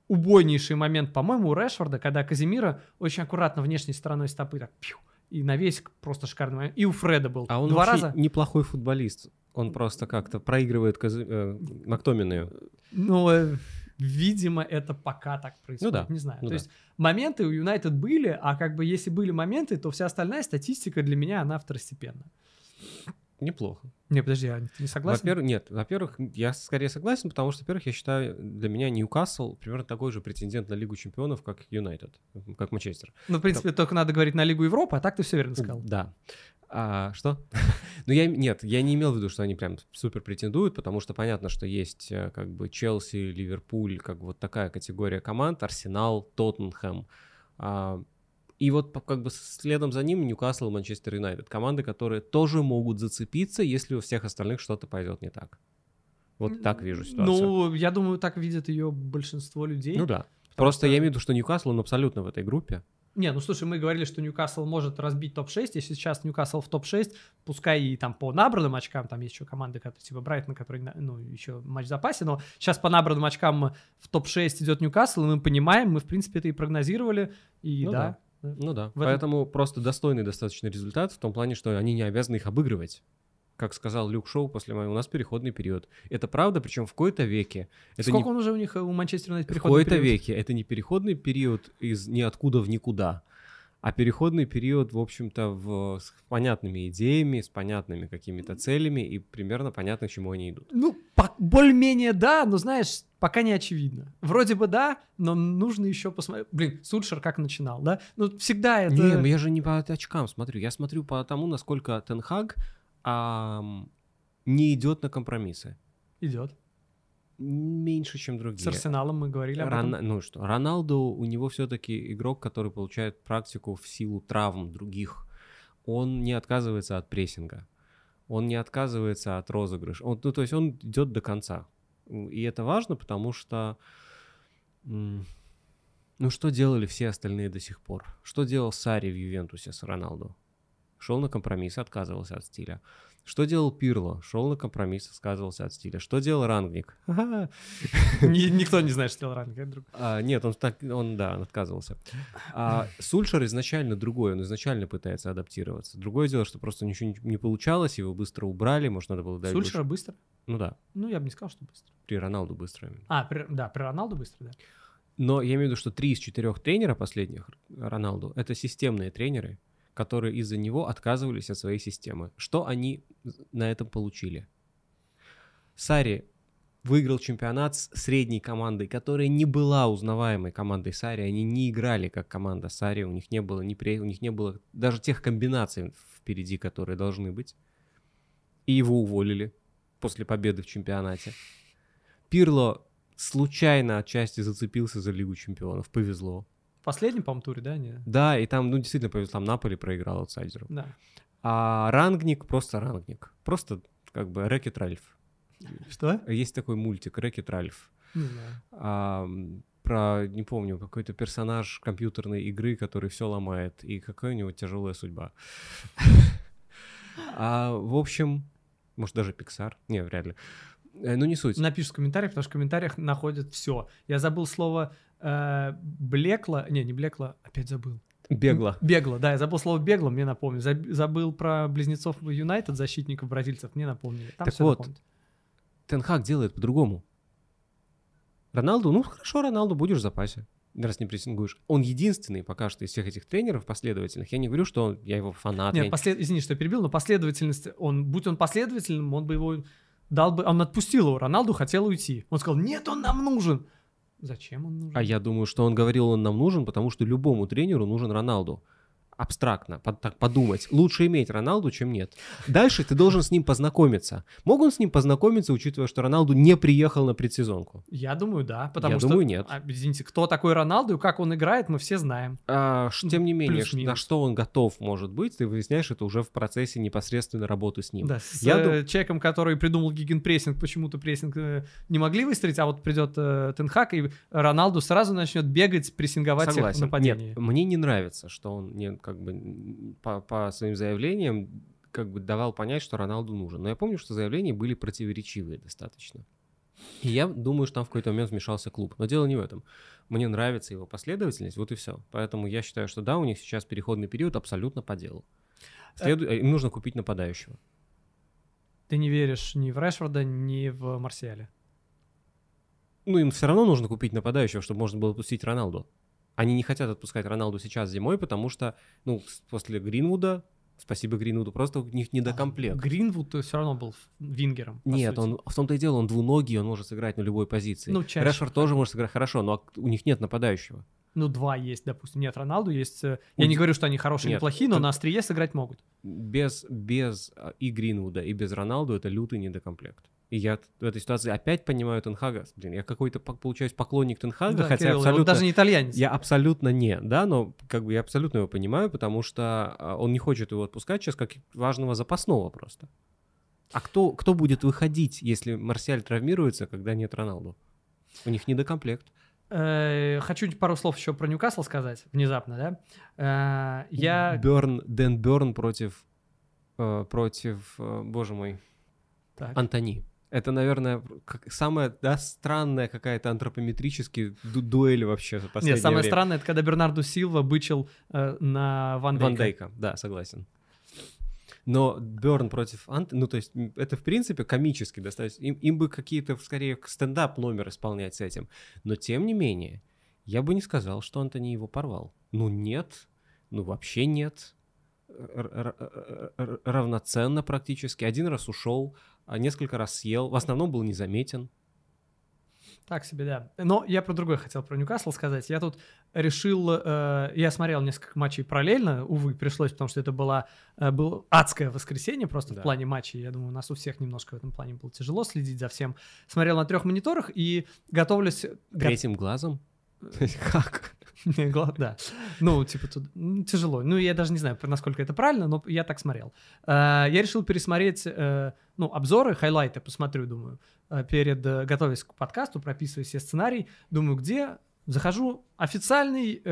убойнейший момент, по-моему, у Решфорда, когда Казимира очень аккуратно внешней стороной стопы так пью, и на весь просто шикарный момент. И у Фреда был. А он Два раза. неплохой футболист. Он просто как-то проигрывает Казы... э, Мактоминую. Ну, э, видимо, это пока так происходит. Ну да, Не знаю. ну То да. есть моменты у Юнайтед были, а как бы если были моменты, то вся остальная статистика для меня, она второстепенна. Неплохо. Не, подожди, а ты не согласен? Во-первых, нет, во-первых, я скорее согласен, потому что, во-первых, я считаю, для меня Ньюкасл примерно такой же претендент на Лигу Чемпионов, как Юнайтед, как Манчестер. Ну, в принципе, только надо говорить на Лигу Европы, а так ты все верно сказал. Да. А, что? ну, я, нет, я не имел в виду, что они прям супер претендуют, потому что понятно, что есть э, как бы Челси, Ливерпуль, как вот такая категория команд, Арсенал, Тоттенхэм. А, и вот как бы следом за ним Ньюкасл и Манчестер Юнайтед. Команды, которые тоже могут зацепиться, если у всех остальных что-то пойдет не так. Вот так вижу ситуацию. Ну, я думаю, так видят ее большинство людей. Ну да. Просто я имею в виду, что Ньюкасл, он абсолютно в этой группе. Не, ну слушай, мы говорили, что Ньюкасл может разбить топ-6. Если сейчас Ньюкасл в топ-6, пускай и там по набранным очкам, там есть еще команды, которые типа Брайтон, который, ну, еще матч в запасе, но сейчас по набранным очкам в топ-6 идет Ньюкасл, и мы понимаем, мы, в принципе, это и прогнозировали, и Ну да. да. Ну да. В этом- Поэтому просто достойный достаточно результат в том плане, что они не обязаны их обыгрывать. Как сказал Люк Шоу после моего, у нас переходный период. Это правда, причем в какой-то веке. Это Сколько не он уже у них, э, у Манчестер Юнайтед в переходный какой-то период? веке. Это не переходный период из ниоткуда в никуда, а переходный период, в общем-то, в, с понятными идеями, с понятными какими-то целями и примерно понятно, к чему они идут. Ну, по- более-менее да, но знаешь, пока не очевидно. Вроде бы да, но нужно еще посмотреть. Блин, Сульшер как начинал, да? Ну, всегда это... Не, ну я же не по очкам смотрю. Я смотрю по тому, насколько Тенхаг ам, не идет на компромиссы. Идет. Меньше, чем другие. С Арсеналом мы говорили об этом. Рона- Ну что, Роналду, у него все-таки игрок, который получает практику в силу травм других. Он не отказывается от прессинга. Он не отказывается от розыгрыша. Он, ну, то есть он идет до конца. И это важно, потому что... Ну, что делали все остальные до сих пор? Что делал Сари в Ювентусе с Роналду? Шел на компромисс, отказывался от стиля. Что делал Пирло? Шел на компромисс, отказывался от стиля. Что делал Рангник? Ни- Никто не знает, что делал Ранг, это друг. А, нет, он так, он, да, он отказывался. А Сульшер изначально другой, он изначально пытается адаптироваться. Другое дело, что просто ничего не, получалось, его быстро убрали, может, надо было дать Сульшера быстро? Ну да, Ну, я бы не сказал, что быстро. при Роналду быстро. А, да, при Роналду быстро, да. Но я имею в виду, что три из четырех тренера последних Роналду — это системные тренеры, которые из-за него отказывались от своей системы. Что они на этом получили? Сари выиграл чемпионат с средней командой, которая не была узнаваемой командой Сари. Они не играли как команда Сари, у них не было, ни пре- у них не было даже тех комбинаций впереди, которые должны быть. И его уволили после победы в чемпионате. Пирло случайно отчасти зацепился за Лигу чемпионов, повезло. Последнем, по-моему, туре, да? Не? Да, и там, ну, действительно повезло, там Наполи проиграл аутсайдеру. Да. А рангник просто рангник. Просто как бы Рэкет Ральф. Что? Есть такой мультик Рэкет Ральф. Не знаю. А, про, не помню, какой-то персонаж компьютерной игры, который все ломает, и какая у него тяжелая судьба. А, в общем, может, даже Pixar? Не, вряд ли. Э, Ну, не суть. Напиши в комментариях, потому что в комментариях находят все. Я забыл слово э, блекло. Не, не блекло, опять забыл. Бегло. Бегло, да, я забыл слово бегло, мне напомню. Заб- забыл про близнецов Юнайтед, защитников бразильцев, мне напомнили. Там Так вот, напомнят. Тенхак делает по-другому. Роналду, ну хорошо, Роналду, будешь в запасе, раз не прессингуешь. Он единственный пока что из всех этих тренеров последовательных. Я не говорю, что он- я его фанат. Нет, я- послед... извини, что я перебил, но последовательность, он, будь он последовательным, он бы его дал бы, он отпустил его, Роналду хотел уйти. Он сказал, нет, он нам нужен. Зачем он нужен? А я думаю, что он говорил, он нам нужен, потому что любому тренеру нужен Роналду. Абстрактно, под, так подумать, лучше иметь Роналду, чем нет. Дальше ты должен с ним познакомиться. Мог он с ним познакомиться, учитывая, что Роналду не приехал на предсезонку? Я думаю, да, потому Я что... думаю, нет. а, Извините, кто такой Роналду и как он играет, мы все знаем. А, тем не менее, плюс-минус. на что он готов может быть, ты выясняешь это уже в процессе непосредственной работы с ним. Да, с Я э, дум- человеком, который придумал гигенпрессинг, почему-то прессинг э, не могли выстроить, а вот придет э, Тенхак, и Роналду сразу начнет бегать, прессинговать всех в Согласен. нападении. Нет, мне не нравится, что он не, как бы, по, по своим заявлениям как бы давал понять, что Роналду нужен. Но я помню, что заявления были противоречивые достаточно. И я думаю, что там в какой-то момент вмешался клуб. Но дело не в этом. Мне нравится его последовательность, вот и все. Поэтому я считаю, что да, у них сейчас переходный период абсолютно по делу. Следу- э, Им нужно купить нападающего. Ты не веришь ни в Решфорда, ни в Марсиале. Ну, им все равно нужно купить нападающего, чтобы можно было пустить Роналду. Они не хотят отпускать Роналду сейчас зимой, потому что, ну, после Гринвуда, спасибо Гринвуду, просто у них недокомплект. Гринвуд все равно был вингером. Нет, сути. он в том-то и дело, он двуногий, он может сыграть на любой позиции. Ну, чаще Решфорд тоже может сыграть хорошо, но у них нет нападающего. Ну, два есть, допустим. Нет, Роналду есть... э, У Я не ди- говорю, что они хорошие или Нет, плохие, но ты- на острие сыграть могут. Без, без а, и Гринвуда, и без Роналду это лютый недокомплект. И я в этой ситуации опять понимаю Тенхага. Блин, я какой-то, получаюсь, поклонник Тенхага, Да, хотя Кирилл, абсолютно... даже не итальянец. Я абсолютно не, да, но как бы я абсолютно его понимаю, потому что а, он не хочет его отпускать сейчас как важного запасного просто. А кто, кто будет выходить, если Марсиаль травмируется, когда нет Роналду? У них недокомплект. Э, Хочу пару слов еще про Ньюкасл сказать, внезапно, да. Э, Я... Берн, Дэн Берн против, э, против, боже мой, Так. Антони. Это, наверное, как- самая да, странная какая-то антропометрически ду- дуэль вообще за последнее Нет, самое время. странное, это когда Бернарду Силва бычил э, на Ван Дейка. Ван Дейка, да, согласен. Но Берн против Ант, ну то есть это в принципе комически достаточно. Им, им бы какие-то скорее стендап номер исполнять с этим. Но тем не менее, я бы не сказал, что Антони его порвал. Ну нет, ну вообще нет. Равноценно практически. Один раз ушел, а несколько раз съел. В основном был незаметен. Так себе, да. Но я про другое хотел, про Ньюкасл сказать. Я тут решил, э, я смотрел несколько матчей параллельно, увы, пришлось, потому что это была, э, было адское воскресенье просто Да. в плане матчей. Я думаю, у нас у всех немножко в этом плане было тяжело следить за всем. Смотрел на трех мониторах и готовлюсь... го- Третьим глазом? Как? Не, Да. Ну, типа, тут тяжело. Ну, я даже не знаю, насколько это правильно, но я так смотрел. Э, Я решил пересмотреть, э, ну, обзоры, хайлайты посмотрю, думаю, э, перед, готовясь к подкасту, прописывая себе сценарий. Думаю, где? Захожу, официальный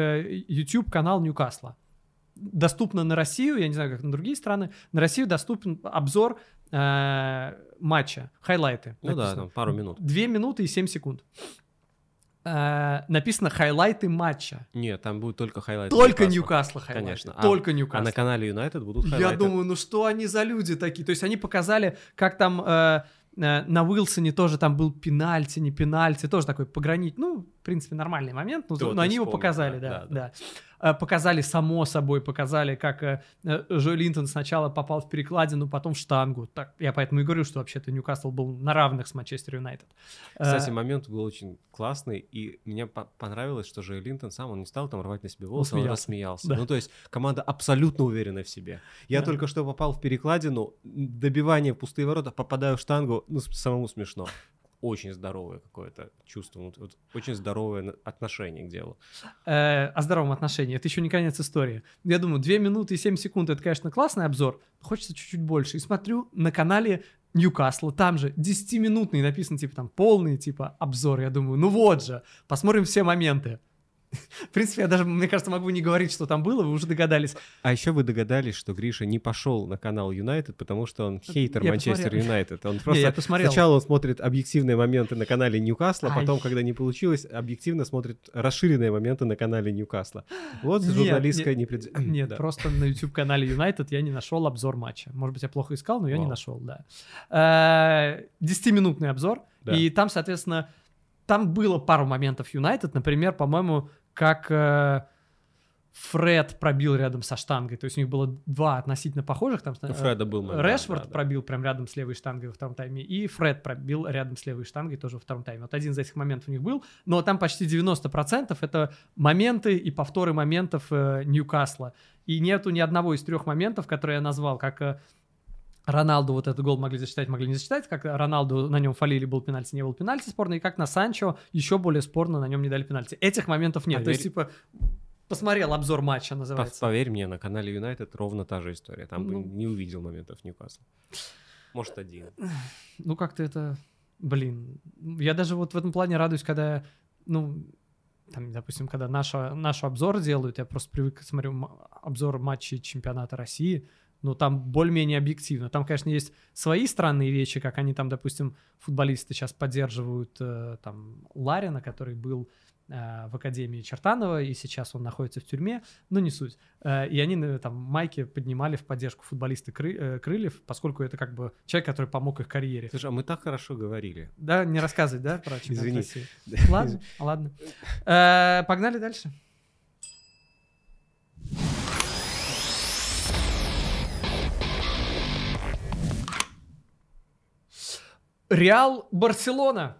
YouTube-канал Ньюкасла. Доступно на Россию, я не знаю, как на другие страны. На Россию доступен обзор матча, хайлайты. Ну да, написано. там пару минут. Две минуты и семь секунд. Э, написано хайлайты матча. Нет, там будет только хайлайты. Только Ньюкасла. Ньюкасла хайлайты. Конечно. А- Только А Ньюкасл. на канале Юнайтед будут Я хайлайты. думаю, ну что они за люди такие? То есть они показали, как там э, э, на Уилсоне тоже там был пенальти, не пенальти, тоже такой погранить. Ну, в принципе, нормальный момент, но, но они его показали, да, да, да, да. Э, Показали, само собой, показали, как э, э, Джо Линтон сначала попал в перекладину, потом в штангу. Так, я поэтому и говорю, что вообще-то Ньюкасл был на равных с Манчестер Юнайтед. Э, Кстати, момент был очень классный, и мне по- понравилось, что же Линтон сам, он не стал там рвать на себе волосы, он смеялся. рассмеялся. Да. Ну, то есть команда абсолютно уверена в себе. Я Да. только что попал в перекладину, добивание в пустые ворота, попадаю в штангу, ну, самому смешно. Очень здоровое какое-то чувство, вот- вот очень здоровое отношение к делу. э, о здоровом отношении. Это еще не конец истории. Я думаю, 2 минуты и 7 секунд это, конечно, классный обзор. Хочется чуть-чуть больше. И смотрю на канале Ньюкасла, там же 10-минутный написано, типа там полный, типа обзор. Я думаю, ну вот же, посмотрим все моменты. В принципе, я даже, мне кажется, могу не говорить, что там было, вы уже догадались. А еще вы догадались, что Гриша не пошел на канал Юнайтед, потому что он хейтер Я Манчестер. Юнайтед. Он Не, просто я посмотрел. сначала он смотрит объективные моменты на канале Ньюкасла, потом, когда не получилось, объективно смотрит расширенные моменты на канале Ньюкасла. Вот Нет, журналистская нет, непред... Нет, Да. просто на YouTube-канале Юнайтед я не нашел обзор матча. Может быть, я плохо искал, но я не Вау. нашел, да. Э, Десятиминутный обзор. Да. И там, соответственно, там было пару моментов Юнайтед. Например, по-моему, как... э, Фред пробил рядом со штангой. То есть у них было два относительно похожих. Там, У Фреда был момент, Решфорд да, да. пробил прям рядом с левой штангой во втором тайме, и Фред пробил рядом с левой штангой тоже во втором тайме. Вот один из этих моментов у них был, но там почти 90% это моменты и повторы моментов э, Ньюкасла. И нету ни одного из трех моментов, которые я назвал, как э, Роналду вот этот гол могли засчитать, могли не засчитать, как Роналду на нем фалили, был пенальти, не был пенальти спорный, и как на Санчо еще более спорно на нем не дали пенальти. Этих моментов нет. То есть, типа, посмотрел обзор матча, называется. Поверь мне, на канале Юнайтед ровно та же история. Там бы Ну. не увидел моментов Ньюкасла. Может, один. Ну, как-то это, блин, я даже вот в этом плане радуюсь, когда, ну, там, допустим, когда наша, наш обзор делают, я просто привык, смотрю обзор матчей чемпионата России, ну, там более-менее объективно. Там, конечно, есть свои странные вещи, как они там, допустим, футболисты сейчас поддерживают э, там Ларина, который был э, в Академии Чертанова, и сейчас он находится в тюрьме, но не суть. Э, и они э, там майки поднимали в поддержку футболиста Кры- э, Крыльев, поскольку это как бы человек, который помог их карьере. Слушай, а мы так хорошо говорили. Да, не рассказывай, да, про чемпионат Извини. Ладно, ладно. Э, Погнали дальше. Реал Барселона.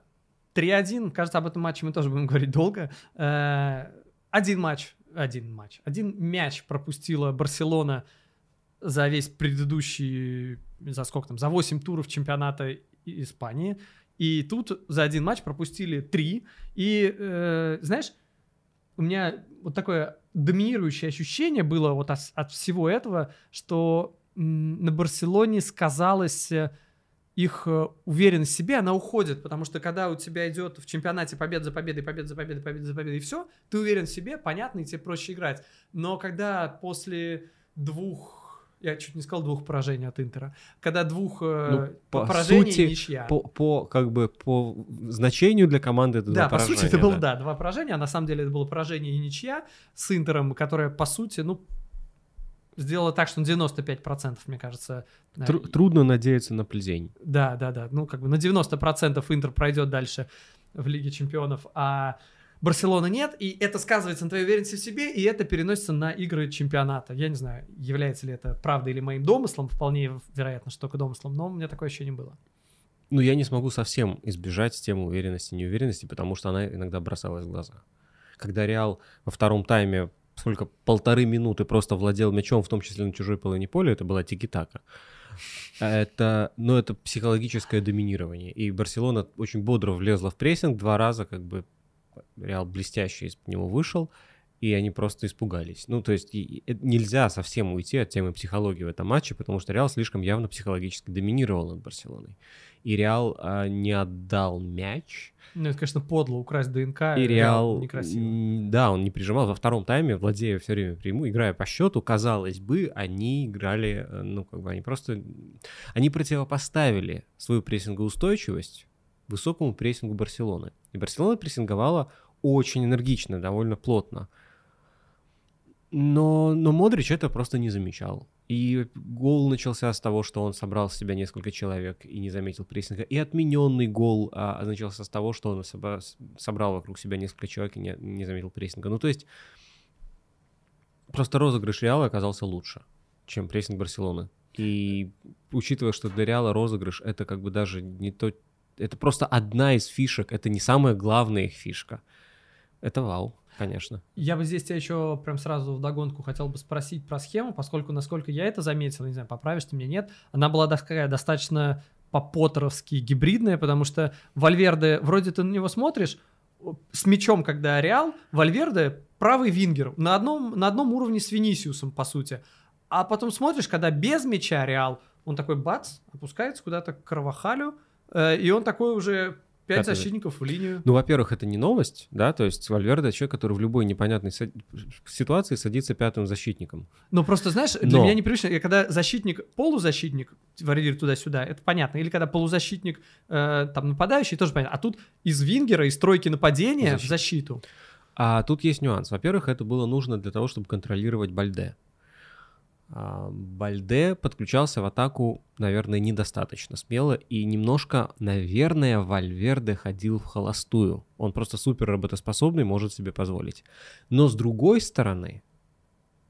3-1. Кажется, об этом матче мы тоже будем говорить долго. Э, Один матч, один матч, один мяч пропустила Барселона за весь предыдущий, за сколько там, за 8 туров чемпионата Испании. И тут за один матч пропустили три. И, э, знаешь, у меня вот такое доминирующее ощущение было вот от, от всего этого, что на Барселоне сказалось э, их э, уверенность в себе, она уходит, потому что когда у тебя идет в чемпионате победа за победой, победа за победой, победа за победой, и все, ты уверен в себе, понятно, и тебе проще играть. Но когда после двух, я чуть не сказал двух поражений от Интера, когда двух э, Ну, по поражений сути, ничья. По, по, как бы, по значению для команды это Да, два по сути, это было, да. да, два поражения, а на самом деле это было поражение и ничья с Интером, которая, по сути, ну, сделала так, что на 95%, мне кажется. Тру- трудно надеяться на плезень. Да, да, да. Ну, как бы на 90% Интер пройдет дальше в Лиге Чемпионов, а Барселона нет, и это сказывается на твоей уверенности в себе, и это переносится на игры чемпионата. Я не знаю, является ли это правдой или моим домыслом, вполне вероятно, что только домыслом, но у меня такое ощущение было. Ну, я не смогу совсем избежать темы уверенности и неуверенности, потому что она иногда бросалась в глаза. Когда Реал во втором тайме сколько, полторы минуты просто владел мячом, в том числе на чужой половине поля, это была тики-така. Это, ну, это психологическое доминирование. И Барселона очень бодро влезла в прессинг два раза, как бы Реал блестяще из него вышел, и они просто испугались. Ну, то есть и- и нельзя совсем уйти от темы психологии в этом матче, потому что Реал слишком явно психологически доминировал над Барселоной. И Реал а, не отдал мяч, Ну, это, конечно, подло украсть ДНК. и Реал, некрасиво. да, он не прижимал во втором тайме, владея все время прямую, играя по счету, казалось бы, они играли, э, ну, как бы они просто, они противопоставили свою прессингоустойчивость высокому прессингу Барселоны. И Барселона прессинговала очень энергично, довольно плотно. Но, но Модрич это просто не замечал. И гол начался с того, что он собрал с себя несколько человек и не заметил прессинга. И отмененный гол а, начался с того, что он соба- с- собрал вокруг себя несколько человек и не, не заметил прессинга. Ну, то есть, просто розыгрыш Реала оказался лучше, чем прессинг Барселоны. И учитывая, что для Реала розыгрыш это как бы даже не то... Это просто одна из фишек, это не самая главная их фишка. Это вау, конечно. Я бы здесь тебя еще прям сразу вдогонку хотел бы спросить про схему, поскольку, насколько я это заметил, не знаю, поправишь ты меня, нет, она была такая достаточно по-поттеровски гибридная, потому что Вальверде, вроде ты на него смотришь, с мячом, когда Реал, Вальверде правый вингер, на одном, на одном уровне с Винисиусом, по сути. А потом смотришь, когда без мяча Реал, он такой бац, опускается куда-то к Карвахалю, э, и он такой уже пять Пятый. защитников в линию. Ну, во-первых, это не новость, да, то есть Вальверде человек, который в любой непонятной са- ситуации садится пятым защитником. Ну, просто, знаешь, для Но- меня непривычно, я когда защитник, полузащитник варьирует туда-сюда, это понятно. Или когда полузащитник, э, там, нападающий, тоже понятно. А тут из вингера, из тройки нападения Защит- в защиту. А тут есть нюанс. Во-первых, это было нужно для того, чтобы контролировать Бальде. А, Бальде подключался в атаку, наверное, недостаточно смело, и немножко, наверное, Вальверде ходил в холостую. Он просто супер работоспособный, может себе позволить. Но с другой стороны,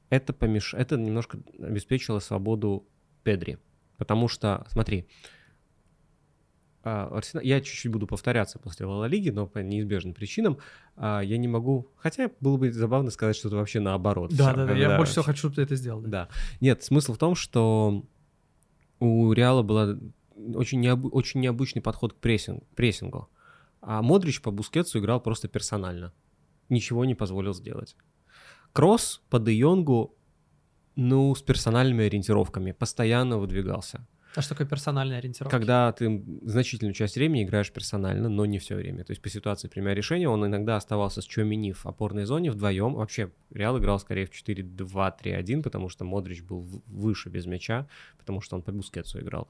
это, помеш... это немножко обеспечило свободу Педри. Потому что, смотри, а, я чуть-чуть буду повторяться после Ла Лиги, но по неизбежным причинам а, я не могу... Хотя было бы забавно сказать что-то вообще наоборот. Да, да, да, я больше всего хочу, чтобы ты это сделал. Да. Нет, смысл в том, что у Реала был очень, необ... очень необычный подход к прессинг... прессингу. А Модрич по Бускетсу играл просто персонально. Ничего не позволил сделать. Кросс по Де Йонгу, ну, с персональными ориентировками, постоянно выдвигался. А что такое персональная ориентировка? Когда ты значительную часть времени играешь персонально, но не все время. То есть по ситуации принимая решение, он иногда оставался с Чуамини в опорной зоне вдвоем. Вообще, Реал играл скорее в 4-2-3-1, потому что Модрич был выше без мяча, потому что он по Бускетсу играл.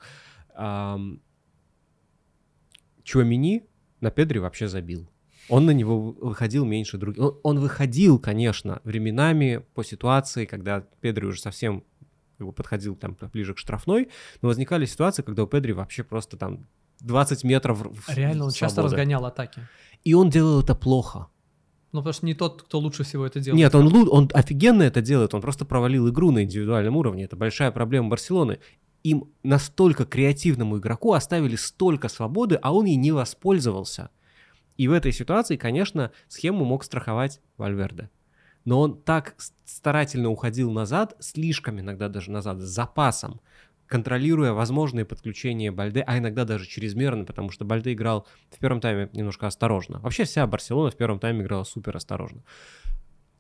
Чуамини на Педри вообще забил. Он на него выходил меньше других. Он, он выходил, конечно, временами по ситуации, когда Педри уже совсем как бы подходил там ближе к штрафной, но возникали ситуации, когда у Педри вообще просто там 20 метров Реально, он свободы. часто разгонял атаки. И он делал это плохо. Ну, потому что не тот, кто лучше всего это делает. Нет, он, он офигенно это делает, он просто провалил игру на индивидуальном уровне. Это большая проблема Барселоны. Им настолько креативному игроку оставили столько свободы, а он ей не воспользовался. И в этой ситуации, конечно, схему мог страховать Вальверде но он так старательно уходил назад, слишком иногда даже назад, с запасом, контролируя возможные подключения Бальде, а иногда даже чрезмерно, потому что Бальде играл в первом тайме немножко осторожно. Вообще вся Барселона в первом тайме играла супер осторожно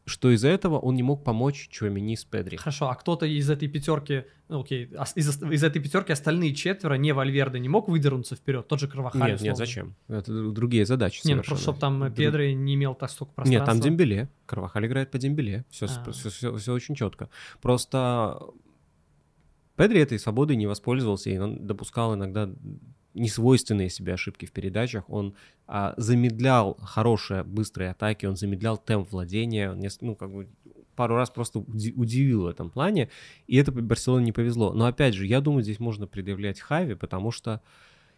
что из-за этого он не мог помочь Чуамени с Педри. Хорошо, а кто-то из этой пятерки, ну, окей, из, из этой пятерки остальные четверо, не Вальверде, не мог выдернуться вперед? Тот же Карвахаль, Нет, условно. нет, зачем? Это другие задачи Не, ну просто чтобы там Педри не имел так столько пространства. Нет, там Дембеле. Кровахаль играет по Дембеле. Все, а. все, все, все очень четко. Просто Педри этой свободой не воспользовался, и он допускал иногда несвойственные себе ошибки в передачах, он а, замедлял хорошие быстрые атаки, он замедлял темп владения, он, ну, как бы пару раз просто удивил в этом плане, и это Барселоне не повезло. Но опять же, я думаю, здесь можно предъявлять Хави, потому что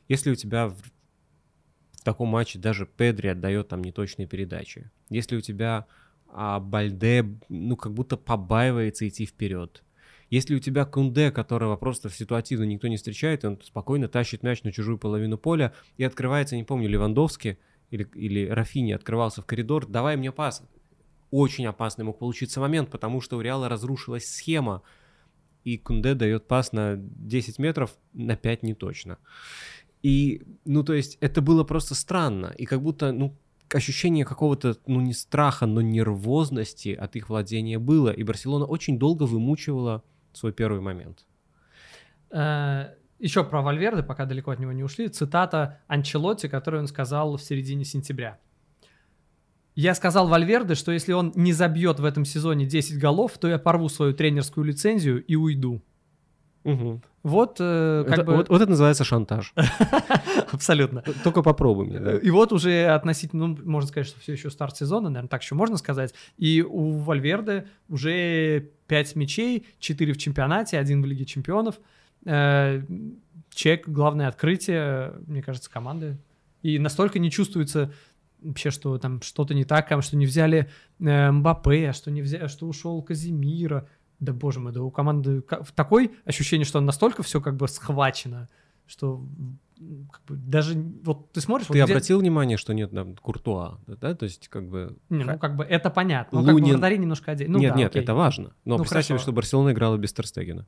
если у тебя в, в таком матче даже Педри отдает там неточные передачи, если у тебя а, Бальде, ну, как будто побаивается идти вперед, если у тебя Кунде, которого просто ситуативно никто не встречает, он спокойно тащит мяч на чужую половину поля и открывается, не помню, Левандовский или, или Рафини открывался в коридор, давай мне пас. Очень опасный мог получиться момент, потому что у Реала разрушилась схема, и Кунде дает пас на 10 метров, на 5 не точно. И, ну, то есть, это было просто странно. И как будто, ну, ощущение какого-то, ну, не страха, но нервозности от их владения было. И Барселона очень долго вымучивала свой первый момент. Э, Еще про Вальверде, пока далеко от него не ушли, цитата Анчелотти, которую он сказал в середине сентября. Я сказал Вальверде, что если он не забьет в этом сезоне 10 голов, то я порву свою тренерскую лицензию и уйду. Угу. Вот, э, как это, бы... вот, вот это называется шантаж. Абсолютно. Только попробуй мне. Да. И вот уже относительно, ну, можно сказать, что все еще старт сезона, наверное, так еще можно сказать. И у Вальверде уже 5 мячей, 4 в чемпионате, один в Лиге чемпионов. Э, чек, главное открытие, мне кажется, команды. И настолько не чувствуется вообще, что там что-то не так, что не взяли э, Мбаппе, что не взяли, что ушел Казимира, да боже мой, да у команды такое ощущение, что настолько все как бы схвачено, что как бы, даже вот ты смотришь... Ты вот обратил где... внимание, что нет там Куртуа, да? То есть как бы... Не, ну как бы это понятно. Ну, Лунин... как бы вратари немножко отдельно. Ну, нет, да, нет, окей. это важно. Но ну, представь себе, что Барселона играла без Терстегена.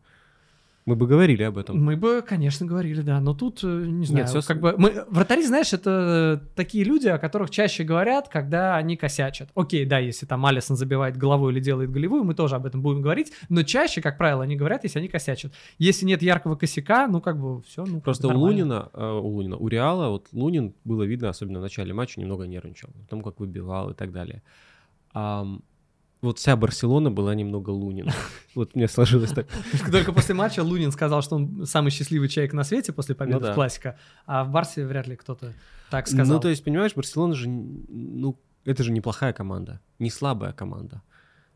Мы бы говорили об этом. Мы бы, конечно, говорили, да. Но тут, э, не знаю, Нет, все... как бы... Мы... Вратари, знаешь, это такие люди, о которых чаще говорят, когда они косячат. Окей, да, если там Алисон забивает головой или делает голевую, мы тоже об этом будем говорить. Но чаще, как правило, они говорят, если они косячат. Если нет яркого косяка, ну, как бы все, ну, Просто у Лунина, э, у Лунина, у Реала, вот Лунин было видно, особенно в начале матча, немного нервничал. О как выбивал и так далее вот вся Барселона была немного Лунин. Вот мне сложилось так. Только после матча Лунин сказал, что он самый счастливый человек на свете после победы ну, да. в классика, а в Барсе вряд ли кто-то так сказал. Ну, то есть, понимаешь, Барселона же, ну, это же неплохая команда, не слабая команда.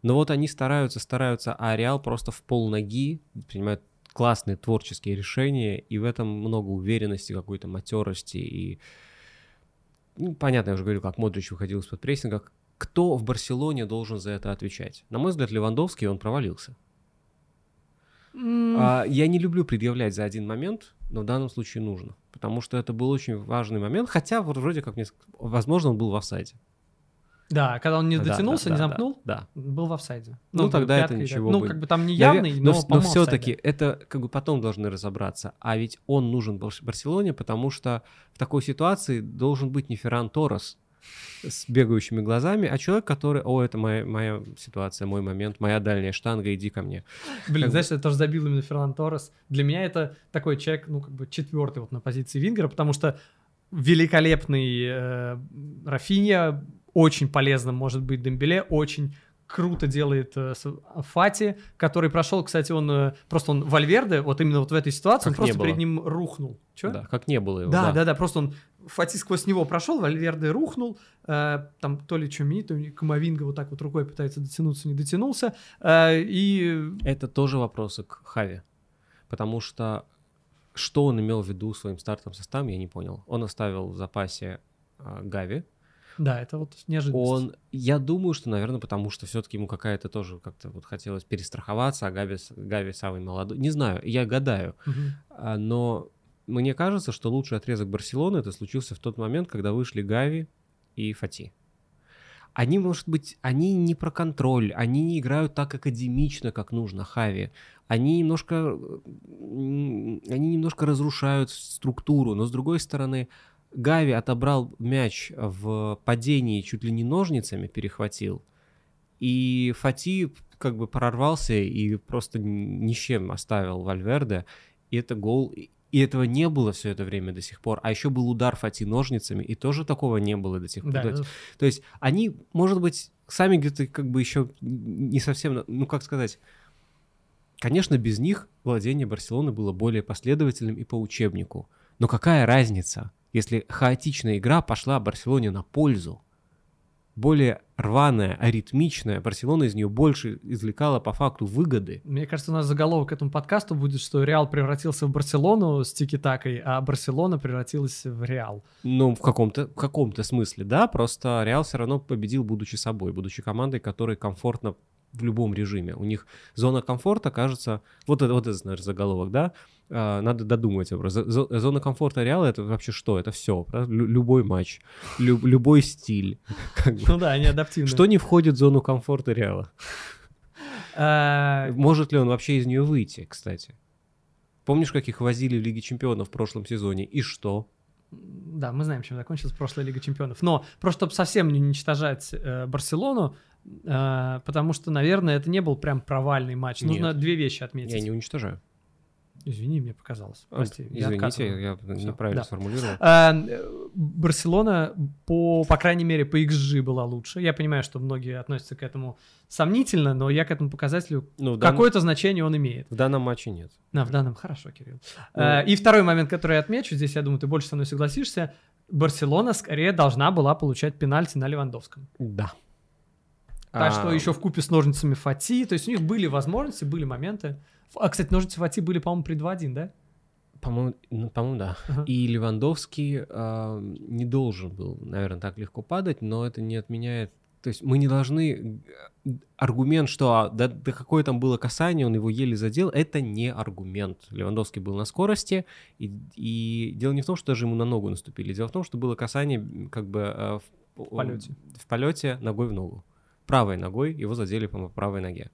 Но вот они стараются, стараются, а Реал просто в пол ноги принимает классные творческие решения, и в этом много уверенности, какой-то матерости, и ну, понятно, я уже говорю, как Модрич выходил из-под прессинга, кто в Барселоне должен за это отвечать? На мой взгляд, Левандовский, он провалился. М, А, я не люблю предъявлять за один момент, но в данном случае нужно. Потому что это был очень важный момент, хотя вроде как Возможно, он был в офсайде. Да, когда он не Да, дотянулся, да, не да, замкнул, Да. был в офсайде. Ну, тогда это пяткой, ничего Ну, как бы там не Навер- явный, но, но, но по-моему, все-таки это как бы потом должны разобраться. А ведь он нужен Барселоне, потому что в такой ситуации должен быть не Ферран Торрес с бегающими глазами, а человек, который, о, это моя, моя ситуация, мой момент, моя дальняя штанга, иди ко мне. Блин, как знаешь, я тоже забил именно Фернан Торрес. Для меня это такой человек, ну, как бы четвертый вот на позиции Вингера, потому что великолепный э, Рафинья, очень полезным может быть Дембеле, очень круто делает э, с- Фати, который прошел, кстати, он э, просто он Вальверде, вот именно вот в этой ситуации, он Как не просто перед было. ним рухнул. Чё? Да, как не было его. Да, да, да, просто он Фати сквозь него прошел, Вальверде рухнул, э, там то ли Чуми, то ли Камовинга вот так вот рукой пытается дотянуться, не дотянулся, э, и Это тоже вопросы к Хави. Потому что что он имел в виду своим стартовым составом, я не понял. Он оставил в запасе а, Гави. да, это вот неожиданность. Он, я думаю, что, наверное, потому что все-таки ему какая-то тоже как-то вот хотелось перестраховаться, а Гави, Гави самый молодой. Не знаю, я гадаю. А, Но мне кажется, что лучший отрезок Барселоны это случился в тот момент, когда вышли Гави и Фати. Они, может быть, они не про контроль, они не играют так академично, как нужно Хави. Они немножко, они немножко разрушают структуру, но с другой стороны, Гави отобрал мяч в падении чуть ли не ножницами, перехватил, и Фати как бы прорвался и просто ни с чем оставил Вальверде, и это гол, и этого не было все это время до сих пор. А еще был удар Фати ножницами, и тоже такого не было до сих пор. Да, То есть- это- то есть они, может быть, сами где-то как бы еще не совсем, ну как сказать, конечно, без них владение Барселоны было более последовательным и по учебнику. Но какая разница, если хаотичная игра пошла Барселоне на пользу? Более рваная, аритмичная, Барселона из нее больше извлекала по факту выгоды. Мне кажется, у нас заголовок к этому подкасту будет, что Реал превратился в Барселону с тики-такой, а Барселона превратилась в Реал. Ну, в каком-то, в каком-то смысле, да, просто Реал все равно победил, будучи собой, будучи командой, которой комфортно в любом режиме. У них зона комфорта, кажется, вот это, вот это, наверное, заголовок, да, надо додумать зо- Зона комфорта Реала это вообще что? Это все, любой матч, лю- любой стиль. Ну да, они адаптивны. Что не входит в зону комфорта Реала? А, Может ли он вообще из нее выйти, кстати? Помнишь, как их возили в Лиге Чемпионов в прошлом сезоне? И что? Да, мы знаем, чем закончилась прошлая Лига Чемпионов. Но просто чтобы совсем не уничтожать э, Барселону, э, потому что, наверное, это не был прям провальный матч. Нужно Нет. две вещи отметить. Я не уничтожаю. Извини, мне показалось. А, Прости, я Извините, я, Всё, неправильно да. сформулировал. А, Барселона, по, по крайней мере, по XG была лучше. Я понимаю, что многие относятся к этому сомнительно, но я к этому показателю Ну, какое-то значение он имеет. В данном матче нет. На, в данном хорошо, Кирилл. Ну. А, и второй момент, который я отмечу, здесь, я думаю, ты больше со мной согласишься. Барселона скорее должна была получать пенальти на Левандовском. Да. Так А, что еще в купе с ножницами Фати, то есть у них были возможности, были моменты. А, кстати, ножницы Фати были, по-моему, при 2-1, да? По-моему, ну, по-моему, да. Ага. И Левандовский а, не должен был, наверное, так легко падать, но это не отменяет. То есть мы не должны... э, Аргумент, что а, да, да какое там было касание, он его еле задел, это не аргумент. Левандовский был на скорости, и, и дело не в том, что даже ему на ногу наступили, дело в том, что было касание как бы э, в, В полете. в полете ногой в ногу. Правой ногой его задели по правой ноге.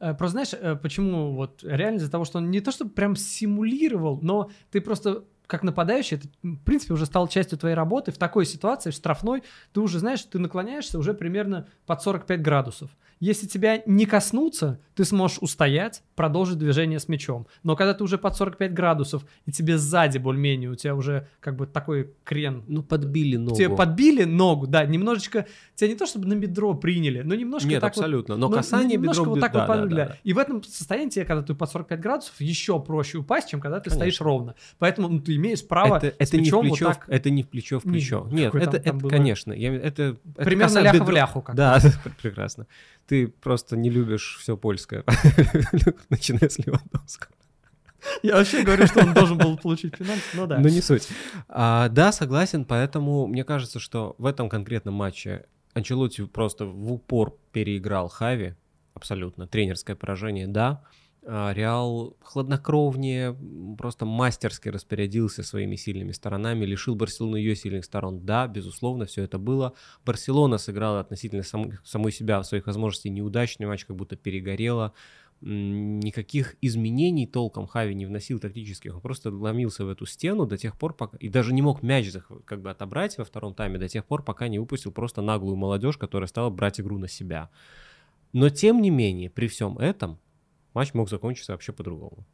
Э, Просто знаешь, э, почему вот реально из-за того, что он не то чтобы прям симулировал, но ты просто как нападающий, это, в принципе, уже стал частью твоей работы. В такой ситуации, в штрафной, ты уже знаешь, ты наклоняешься уже примерно под 45 градусов. Если тебя не коснуться, ты сможешь устоять, продолжить движение с мячом. Но когда ты уже под 45 градусов, и тебе сзади более-менее, у тебя уже как бы такой крен Ну, подбили ногу. Тебе подбили ногу, да, немножечко, тебя не то чтобы на бедро приняли, но немножко Нет, так вот- абсолютно. Но ну, касание бедро... вот так да, вот да, да, да. И в этом состоянии тебе, когда ты под 45 градусов, еще проще упасть, чем когда ты стоишь Конечно. ровно. Поэтому ну, ты имеешь право это, с это не в вот плечо, в- так, это не в плечо в плечо. Нет, какое это, там- там это было? конечно. Я, это, это примерно касание ляха в бедро- ляху. Как Да, прекрасно. Ты просто не любишь все польское, начиная с Левандовского. Я вообще говорю, что он должен был получить пенальти, но да. Но не суть. А, да, согласен, поэтому мне кажется, что в этом конкретном матче Анчелотти просто в упор переиграл Хави, абсолютно. Тренерское поражение, да. А Реал хладнокровнее, просто мастерски распорядился своими сильными сторонами, лишил Барселону ее сильных сторон. Да, безусловно, все это было. Барселона сыграла относительно сам, самой себя в своих возможностей неудачный матч, как будто перегорела. Никаких изменений толком Хави не вносил тактических, он просто ломился в эту стену до тех пор, пока... И даже не мог мяч как бы отобрать во втором тайме до тех пор, пока не выпустил просто наглую молодежь, которая стала брать игру на себя. Но тем не менее, при всем этом, матч мог закончиться вообще по-другому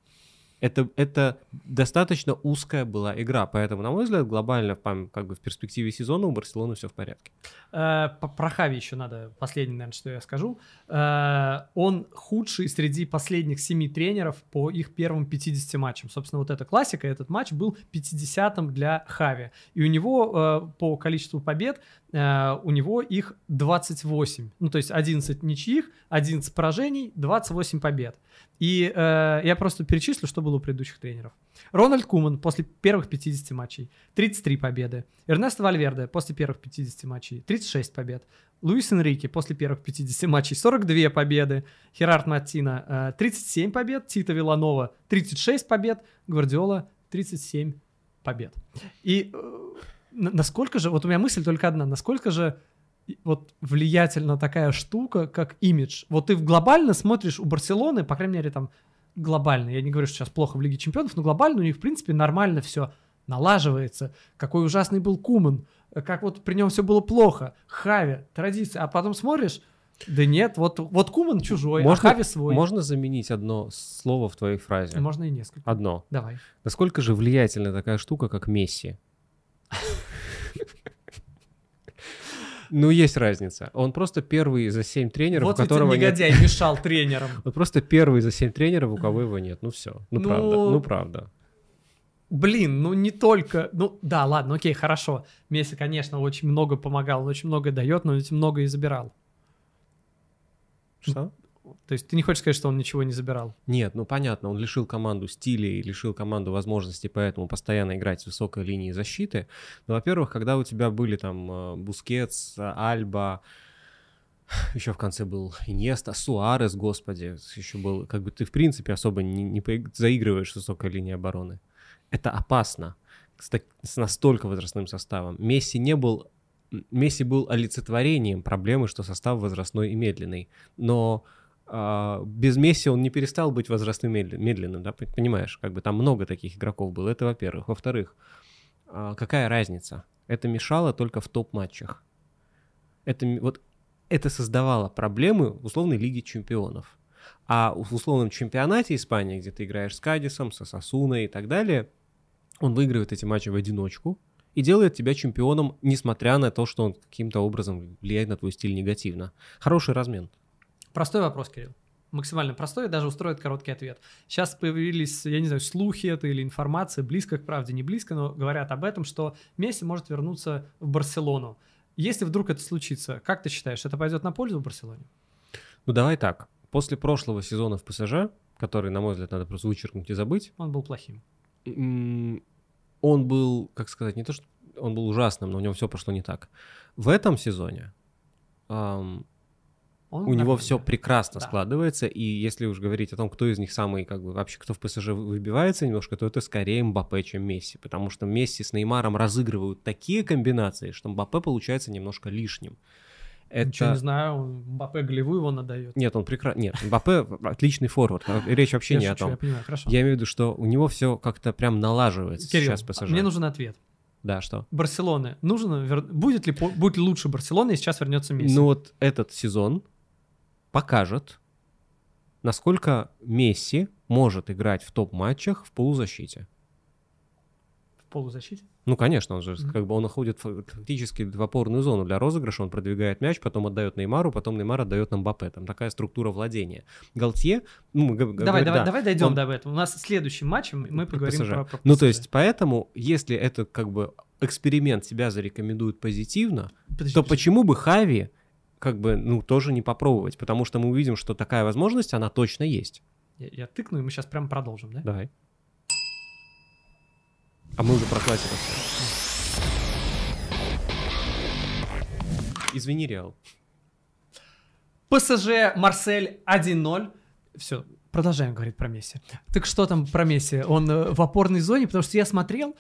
это, это достаточно узкая была игра, поэтому, на мой взгляд, глобально как бы в перспективе сезона у Барселоны все в порядке. Э, про Хави еще надо, последнее, наверное, что я скажу. Э, он худший среди последних семи тренеров по их первым 50 матчам. Собственно, вот эта классика, этот матч был 50-м для Хави. И у него э, по количеству побед у него их 28. Ну, то есть 11 ничьих, 11 поражений, 28 побед. И э, я просто перечислю, что было у предыдущих тренеров. Рональд Куман после первых 50 матчей 33 победы. Эрнесто Вальверде после первых 50 матчей 36 побед. Луис Энрике после первых 50 матчей 42 победы. Херард Мартина э, 37 побед. Тита Виланова 36 побед. Гвардиола 37 побед. И э, насколько же, вот у меня мысль только одна, насколько же вот влиятельна такая штука, как имидж. Вот ты глобально смотришь у Барселоны, по крайней мере, там глобально, я не говорю, что сейчас плохо в Лиге Чемпионов, но глобально у них, в принципе, нормально все налаживается. Какой ужасный был Куман, как вот при нем все было плохо. Хави, традиция. А потом смотришь, да нет, вот, вот Куман чужой, а можно, а Хави свой. Можно заменить одно слово в твоей фразе? Можно и несколько. Одно. Давай. Насколько же влиятельна такая штука, как Месси? Ну, есть разница. Он просто первый за семь тренеров, вот у которого негодяй нет... мешал тренерам. Он просто первый за семь тренеров, у кого его нет. Ну все. Ну, ну правда. Ну правда. Блин, ну не только... Ну да, ладно, окей, хорошо. Месси, конечно, очень много помогал, он очень много дает, но ведь много и забирал. Что? То есть ты не хочешь сказать, что он ничего не забирал? Нет, ну понятно, он лишил команду стиля и лишил команду возможности поэтому постоянно играть с высокой линии защиты. Но, во-первых, когда у тебя были там э, Бускетс, Альба, еще в конце был Иньеста, Суарес, господи, еще был, как бы ты в принципе особо не, не заигрываешь с высокой линией обороны. Это опасно с, так, с настолько возрастным составом. Месси не был Месси был олицетворением проблемы, что состав возрастной и медленный. Но без Месси он не перестал быть возрастным медленным, да, понимаешь, как бы там много таких игроков было, это во-первых. Во-вторых, а, какая разница? Это мешало только в топ-матчах. Это, вот, это создавало проблемы в условной Лиге Чемпионов. А в условном чемпионате Испании, где ты играешь с Кадисом, со Сосуной и так далее, он выигрывает эти матчи в одиночку и делает тебя чемпионом, несмотря на то, что он каким-то образом влияет на твой стиль негативно. Хороший размен. Простой вопрос, Кирилл. Максимально простой, даже устроит короткий ответ. Сейчас появились, я не знаю, слухи это или информация, близко к правде, не близко, но говорят об этом, что Месси может вернуться в Барселону. Если вдруг это случится, как ты считаешь, это пойдет на пользу Барселоне? Ну давай так. После прошлого сезона в ПСЖ, который, на мой взгляд, надо просто вычеркнуть и забыть. Он был плохим. Он был, как сказать, не то, что он был ужасным, но у него все пошло не так. В этом сезоне он у него все прекрасно да. складывается, и если уж говорить о том, кто из них самый, как бы, вообще, кто в ПСЖ выбивается немножко, то это скорее Мбаппе, чем Месси, потому что Месси с Неймаром разыгрывают такие комбинации, что Мбаппе получается немножко лишним. Это... Ничего не знаю, Мбаппе голевую его надает. Нет, он прекрасно... Нет, Мбаппе отличный форвард. Речь вообще не о том. Я понимаю, хорошо. Я имею в виду, что у него все как-то прям налаживается Кирилл, сейчас ПСЖ. мне нужен ответ. Да, что? Барселоны. Нужно, будет ли, будет лучше Барселона, если сейчас вернется Месси? Ну вот этот сезон покажет, насколько Месси может играть в топ-матчах в полузащите. В полузащите? Ну, конечно, он же mm-hmm. как бы он находит фактически в опорную зону для розыгрыша, он продвигает мяч, потом отдает Неймару, потом Неймар отдает на Мбаппе. Там такая структура владения. Галтье, ну, давай, давай, да, давай дойдем он... до этого. У нас следующим матчем мы поговорим ПСЖ. про, про Ну, то есть, поэтому, если этот как бы эксперимент себя зарекомендует позитивно, подожди, то подожди. почему бы Хави как бы, ну, тоже не попробовать, потому что мы увидим, что такая возможность, она точно есть. Я, я тыкну, и мы сейчас прям продолжим, да? Давай. А мы уже проклассили все. Извини, Реал. ПСЖ Марсель 1-0. Все, продолжаем говорить про Месси. Так что там про Месси? Он э, в опорной зоне, потому что я смотрел,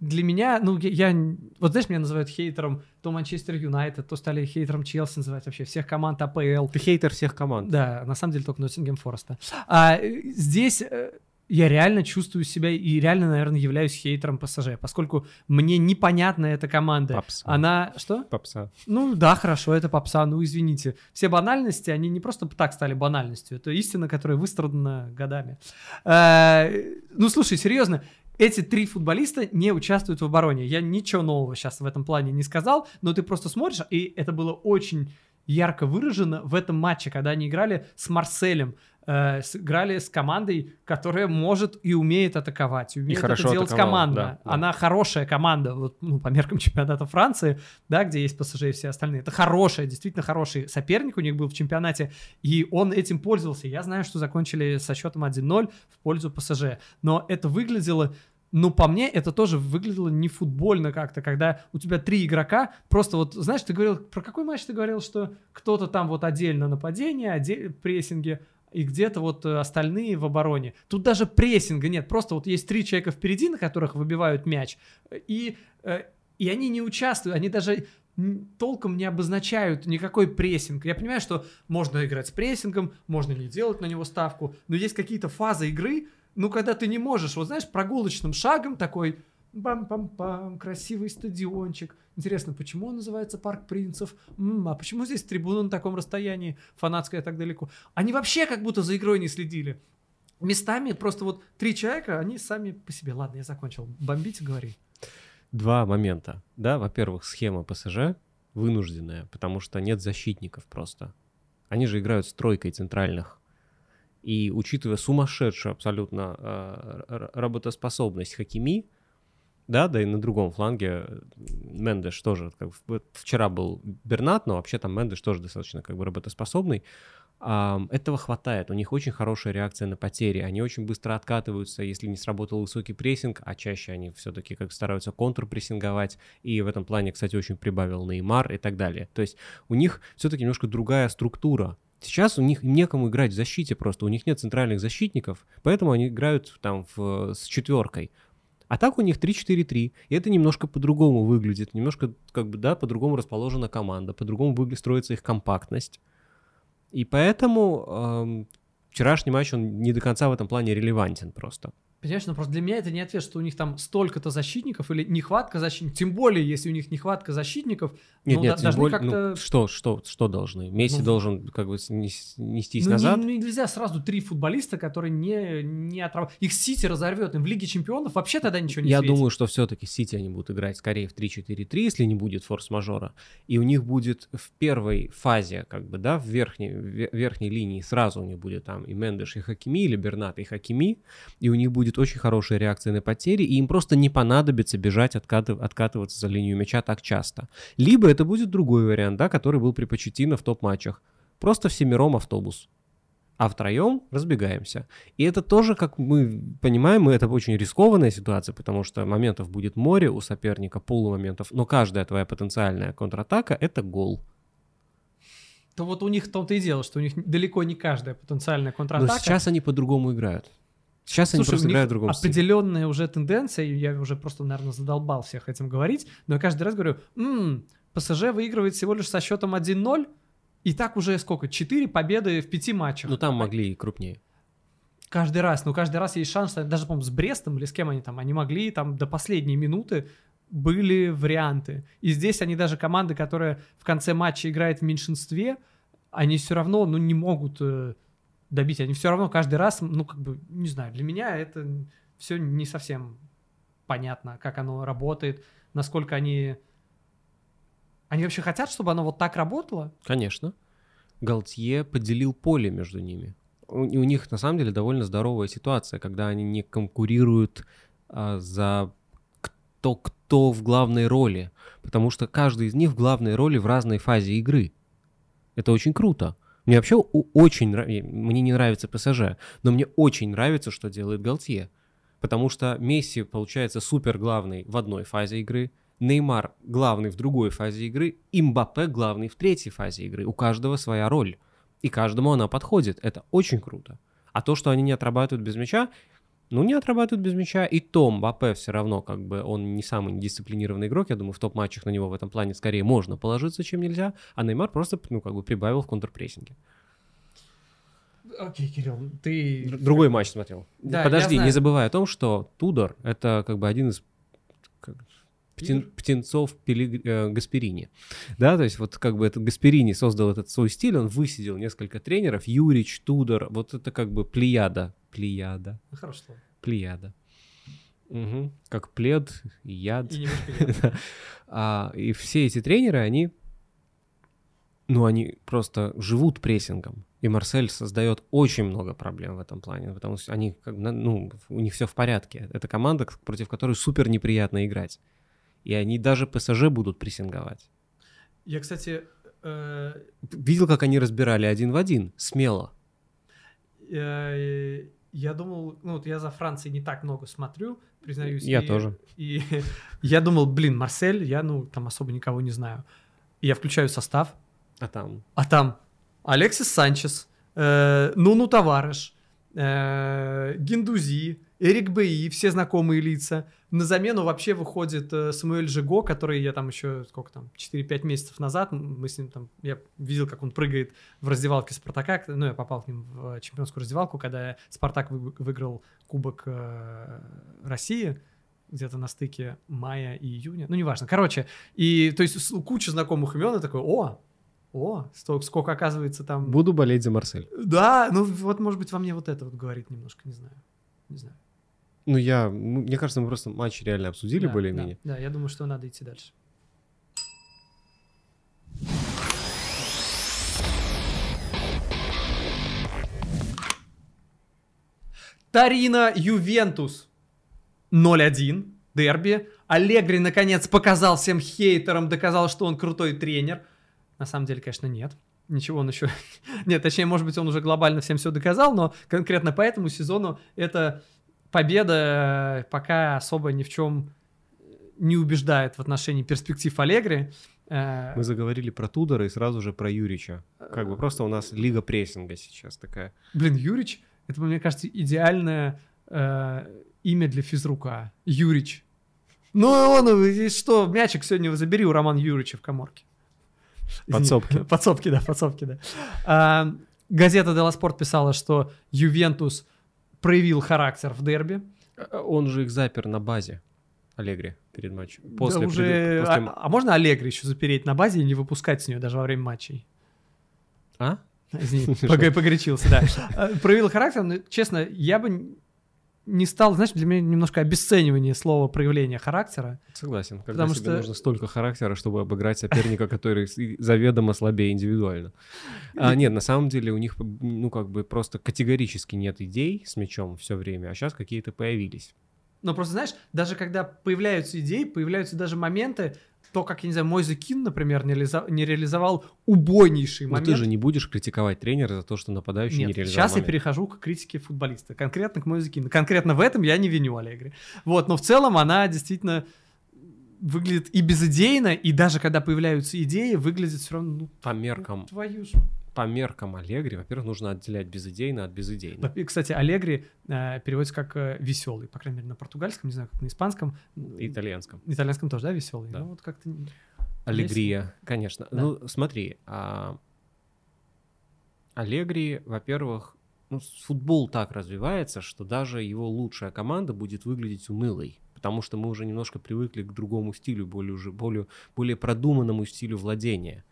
для меня, ну, я, я- вот знаешь, меня называют хейтером то Манчестер Юнайтед, то стали хейтером Челси называть вообще, всех команд АПЛ. Ты хейтер всех команд. Да, на самом деле только Ноттингем Фореста. А э, здесь э, я реально чувствую себя и реально, наверное, являюсь хейтером ПСЖ, поскольку мне непонятна эта команда. Попса. Она... Что? Попса. Ну да, хорошо, это попса, ну извините. Все банальности, они не просто так стали банальностью, это истина, которая выстрадана годами. Э, Ну слушай, серьезно, эти три футболиста не участвуют в обороне. Я ничего нового сейчас в этом плане не сказал, но ты просто смотришь, и это было очень ярко выражено в этом матче, когда они играли с Марселем, э, играли с командой, которая может и умеет атаковать, и умеет хорошо это делать командно. да, да. Она хорошая команда, вот, ну, по меркам чемпионата Франции, да, где есть ПСЖ и все остальные. Это хорошая, действительно хороший соперник у них был в чемпионате, и он этим пользовался. Я знаю, что закончили со счетом 1-0 в пользу ПСЖ, но это выглядело ну, по мне, это тоже выглядело не футбольно как-то, когда у тебя три игрока, просто вот, знаешь, ты говорил, про какой матч ты говорил, что кто-то там вот отдельно нападение, отдель, прессинге, и где-то вот э, остальные в обороне. Тут даже прессинга нет, просто вот есть три человека впереди, на которых выбивают мяч, и, э, и они не участвуют, они даже толком не обозначают никакой прессинг. Я понимаю, что можно играть с прессингом, можно не делать на него ставку, но есть какие-то фазы игры, ну, когда ты не можешь, вот знаешь, прогулочным шагом такой, бам-пам-пам, красивый стадиончик. Интересно, почему он называется Парк Принцев? М, а почему здесь трибуна на таком расстоянии, фанатская так далеко? Они вообще как будто за игрой не следили. Местами просто вот три человека, они сами по себе. Ладно, я закончил. Бомбить, говори. Два момента. Да, во-первых, схема ПСЖ вынужденная, потому что нет защитников просто. Они же играют с тройкой центральных. И учитывая сумасшедшую абсолютно р- работоспособность Хакими, да, да и на другом фланге Мендеш тоже, как вчера был Бернат, но вообще там Мендеш тоже достаточно как бы работоспособный. Этого хватает, у них очень хорошая реакция на потери, они очень быстро откатываются, если не сработал высокий прессинг, а чаще они все-таки как стараются контрпрессинговать, и в этом плане, кстати, очень прибавил Неймар и так далее. То есть у них все-таки немножко другая структура. Сейчас у них некому играть в защите просто, у них нет центральных защитников, поэтому они играют там в- с четверкой. А так у них 3-4-3, и это немножко по-другому выглядит, немножко как бы, да, по-другому расположена команда, по-другому выглядит, строится их компактность. И поэтому эм, вчерашний матч, он не до конца в этом плане релевантен просто. Понимаешь, ну просто для меня это не ответ, что у них там столько-то защитников или нехватка защитников. Тем более, если у них нехватка защитников, Нет, ну, нет, да- должны более- как-то... ну, что, что, что должны? Месси Ну, должен как бы нестись Ну, не- назад. ну, нельзя сразу три футболиста, которые не, не отрабатывают. Их Сити разорвет, им в Лиге Чемпионов вообще тогда ничего не Я светит. думаю, что все-таки Сити они будут играть скорее в 3-4-3, если не будет форс-мажора. И у них будет в первой фазе, как бы, да, в верхней, ве- верхней линии сразу у них будет там и Мендеш, и Хакими, или Бернат, и Хакими. И у них будет очень хорошая реакция на потери, и им просто не понадобится бежать, откатыв- откатываться за линию мяча так часто. Либо это будет другой вариант, да, который был при Почеттино в топ-матчах. Просто всемиром автобус. А втроем разбегаемся. И это тоже, как мы понимаем, это очень рискованная ситуация, потому что моментов будет море у соперника, полумоментов, но каждая твоя потенциальная контратака — это гол. То вот у них в том-то и дело, что у них далеко не каждая потенциальная контратака. Но сейчас они по-другому играют. Сейчас они Слушай, просто у них играют в другом стиле. определенная уже тенденция, я уже просто, наверное, задолбал всех этим говорить, но я каждый раз говорю, «М, ПСЖ выигрывает всего лишь со счетом 1-0, и так уже сколько? 4 победы в 5 матчах. Ну там могли и крупнее. Каждый раз, ну каждый раз есть шанс, даже, по-моему, с Брестом или с кем они там, они могли там до последней минуты были варианты. И здесь они даже команды, которая в конце матча играет в меньшинстве, они все равно, ну, не могут э, добить. Они все равно каждый раз, ну, как бы, не знаю, для меня это все не совсем понятно, как оно работает, насколько они... Они вообще хотят, чтобы оно вот так работало? Конечно. Галтье поделил поле между ними. У, у них на самом деле довольно здоровая ситуация, когда они не конкурируют а, за кто кто в главной роли, потому что каждый из них в главной роли в разной фазе игры. Это очень круто. Мне вообще очень мне не нравится ПСЖ, но мне очень нравится, что делает Галтье. Потому что Месси получается супер главный в одной фазе игры, Неймар главный в другой фазе игры, и Мбаппе главный в третьей фазе игры. У каждого своя роль. И каждому она подходит. Это очень круто. А то, что они не отрабатывают без мяча, ну, не отрабатывают без мяча. И Том Мбаппе все равно, как бы, он не самый дисциплинированный игрок. Я думаю, в топ-матчах на него в этом плане скорее можно положиться, чем нельзя. А Неймар просто, ну, как бы, прибавил в контрпрессинге. Окей, Кирилл, ты... Др- Другой матч смотрел. Да, Подожди, не забывай о том, что Тудор — это как бы один из птен- птенцов Пелиг- э, Гасперини. Да, то есть вот как бы этот Гасперини создал этот свой стиль, он высидел несколько тренеров, Юрич, Тудор, вот это как бы плеяда, плеяда, Ну, Хорошее слово. плеяда. Мгм. Как плед, яд. И. А, и все эти тренеры, они, ну, они просто живут прессингом. И Марсель создает очень много проблем в этом плане, потому что они, ну, у них все в порядке. Это команда, против которой супер неприятно играть. И они даже ПСЖ будут прессинговать. Я, кстати, э, Видел, как они разбирали один в один, смело. э, я думал, ну вот я за Францией не так много смотрю, признаюсь. Я и- тоже. И я думал, блин, Марсель, я, ну, там особо никого не знаю. И я включаю состав, А там а там Алексис Санчес, э, Нуну Тавареш, э, Гиндузи, Эрик Беи, все знакомые лица. На замену вообще выходит э, Самуэль Жиго, который я там еще, сколько там, 4-5 месяцев назад, мы с ним там, я видел, как он прыгает в раздевалке Спартака, ну, я попал к ним в чемпионскую раздевалку, когда Спартак вы- выиграл Кубок э, России, где-то на стыке мая и июня, ну, неважно. Короче, и, то есть, куча знакомых имен, и такой, о, о, столько, сколько оказывается там... буду болеть за Марсель. Да, ну вот, может быть, во мне вот это вот говорит немножко, не знаю. Не знаю. Ну, я, ну, мне кажется, мы просто матч реально обсудили Да, более-менее. Да, да, я думаю, что надо идти дальше. Тарина Ювентус 0-1, дерби. Аллегри, наконец, показал всем хейтерам, доказал, что он крутой тренер. На самом деле, конечно, нет. Ничего он еще... Нет, точнее, может быть, он уже глобально всем все доказал, но конкретно по этому сезону это победа э, пока особо ни в чем не убеждает в отношении перспектив Аллегри. Э, Мы заговорили про Тудора и сразу же про Юрича. Как бы просто у нас лига прессинга сейчас такая. Блин, Юрич, это, мне кажется, идеальное э, имя для физрука. Юрич. Ну, он, что, мячик сегодня забери у Романа Юрича в коморке. Подсобки. Подсобки, да, подсобки, да. А, газета «Делла Спорт» писала, что Ювентус проявил характер в дерби. Э, Он же их запер на базе. Аллегри перед матчем. После, Да уже... преду- после- а, а можно Аллегри еще запереть на базе и не выпускать с нее даже во время матчей? А? Извини, пог- погорячился, да. А, Проявил характер, но, честно, я бы не стал, знаешь, для меня немножко обесценивание слова проявления характера. Согласен. Когда Потому тебе что- нужно столько характера, чтобы обыграть соперника, который заведомо слабее индивидуально. А, нет, на самом деле у них, ну, как бы просто категорически нет идей с мячом все время, а сейчас какие-то появились. Но просто, знаешь, даже когда появляются идеи, появляются даже моменты, то, как, я не знаю, мой Кин, например, не, реализа- не реализовал убойнейший Но момент. ты же не будешь критиковать тренера за то, что нападающий не Нет, реализовал сейчас я момент. перехожу к критике футболиста, конкретно к Мойзекину. Конкретно в этом я не виню Аллегри. Вот, но в целом она действительно выглядит и безыдейно, и даже когда появляются идеи, выглядит все равно, ну, По меркам, твою ж. По меркам Аллегри, во-первых, нужно отделять безыдейно от безыдейно. И, Кстати, Аллегри э, переводится как веселый, по крайней мере, на португальском, не знаю, как на испанском. Итальянском. Итальянском тоже, да, веселый? Да. Ну, вот как-то... Аллегрия, конечно. Да. Ну, смотри, а... Аллегри, во-первых, ну, футбол так развивается, что даже его лучшая команда будет выглядеть унылой, потому что мы уже немножко привыкли к другому стилю, более уже более, более продуманному стилю владения.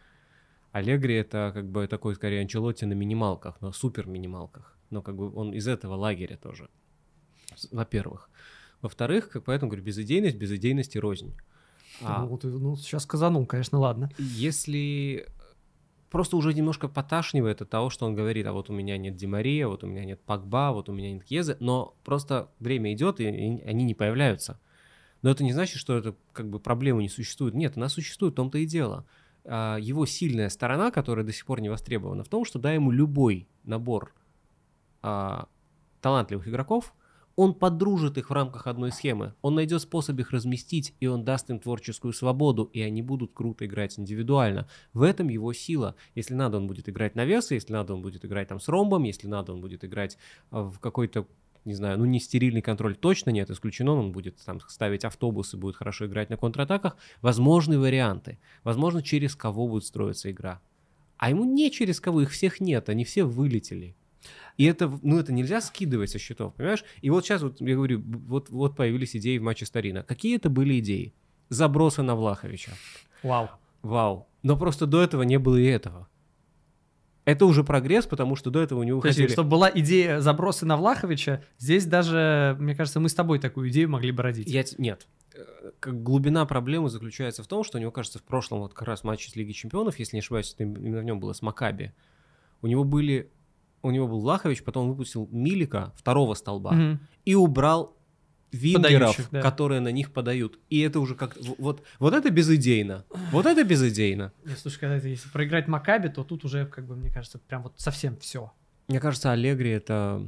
Аллегри это как бы такой скорее Анчелотти на минималках, но супер минималках. Но как бы он из этого лагеря тоже. Во-первых. Во-вторых, как поэтому говорю, безыдейность, безыдейности рознь. А, Ну, ты, ну, сейчас сказанул, конечно, ладно. если просто уже немножко поташнивает от того, что он говорит, а вот у меня нет Димария, вот у меня нет Пакба, вот у меня нет Кьезы, но просто время идет, и, и они не появляются. Но это не значит, что это как бы проблемы не существует. Нет, она существует, в том-то и дело. А, Его сильная сторона, которая до сих пор не востребована, в том, что дай ему любой набор а, талантливых игроков, Он подружит их в рамках одной схемы. Он найдет способ их разместить, и он даст им творческую свободу, и они будут круто играть индивидуально. В этом его сила. Если надо, он будет играть на вес, если надо, он будет играть там с ромбом, если надо, он будет играть в какой-то не знаю, ну не стерильный контроль точно нет, исключено, он будет там ставить автобусы, будет хорошо играть на контратаках. Возможны варианты. Возможно, через кого будет строиться игра. А ему не через кого, их всех нет, они все вылетели. И это, ну, это нельзя скидывать со счетов, понимаешь? И вот сейчас, вот, я говорю, вот, вот появились идеи в матче Старина. Какие это были идеи? Забросы на Влаховича. Вау. Вау. Но просто до этого не было и этого. Это уже прогресс, потому что до этого у него хотели... чтобы была идея забросы на Влаховича, здесь даже, мне кажется, мы с тобой такую идею могли бы родить. Я... Нет. Э, глубина проблемы заключается в том, что у него, кажется, в прошлом вот как раз матче с Лиги Чемпионов, если не ошибаюсь, это именно в нем было с Макаби, у него были... У него был Влахович, потом он выпустил Милика, второго столба, Мгм. и убрал вингеров, Подающих, да. которые на них подают. И это уже как... Вот, вот это безыдейно. Вот это безыдейно. Не, слушай, когда это, если проиграть Макаби, то тут уже, как бы, мне кажется, прям вот совсем все. Мне кажется, Аллегри это...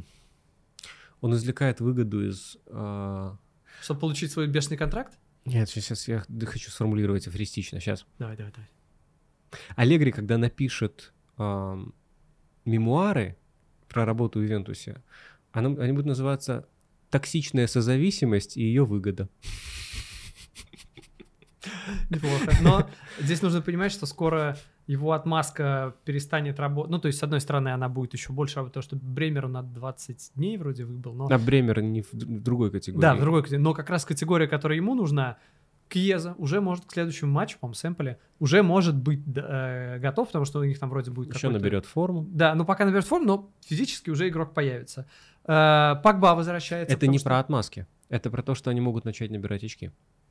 Он извлекает выгоду из... а, Чтобы получить свой бешеный контракт? Нет, сейчас я хочу сформулировать афористично. Сейчас. Давай, давай, давай. Аллегри, когда напишет ам, мемуары про работу в Ивентусе, она- они будут называться «Токсичная созависимость и ее выгода». Неплохо. Но здесь нужно понимать, что скоро его отмазка перестанет работать. Ну, то есть, с одной стороны, она будет еще больше работать, потому что Бремеру на 20 дней вроде выбыл. Но... А Бремер не в, в другой категории. Да, в другой категории. Но как раз категория, которая ему нужна, Кьеза уже может к следующему матчу, по-моему, Сэмполе, уже может быть э, готов, потому что у них там вроде будет Еще наберет форму. Да, ну пока наберет форму, но физически уже игрок появится. Э, Пакба возвращается. Это не что- про отмазки. Это про то, что они могут начать набирать очки.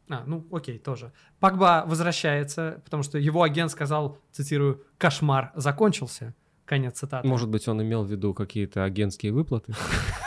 А, ну окей, тоже. Пакба возвращается, потому что его агент сказал, цитирую, «кошмар закончился». Конец цитаты. Может быть, он имел в виду какие-то агентские выплаты?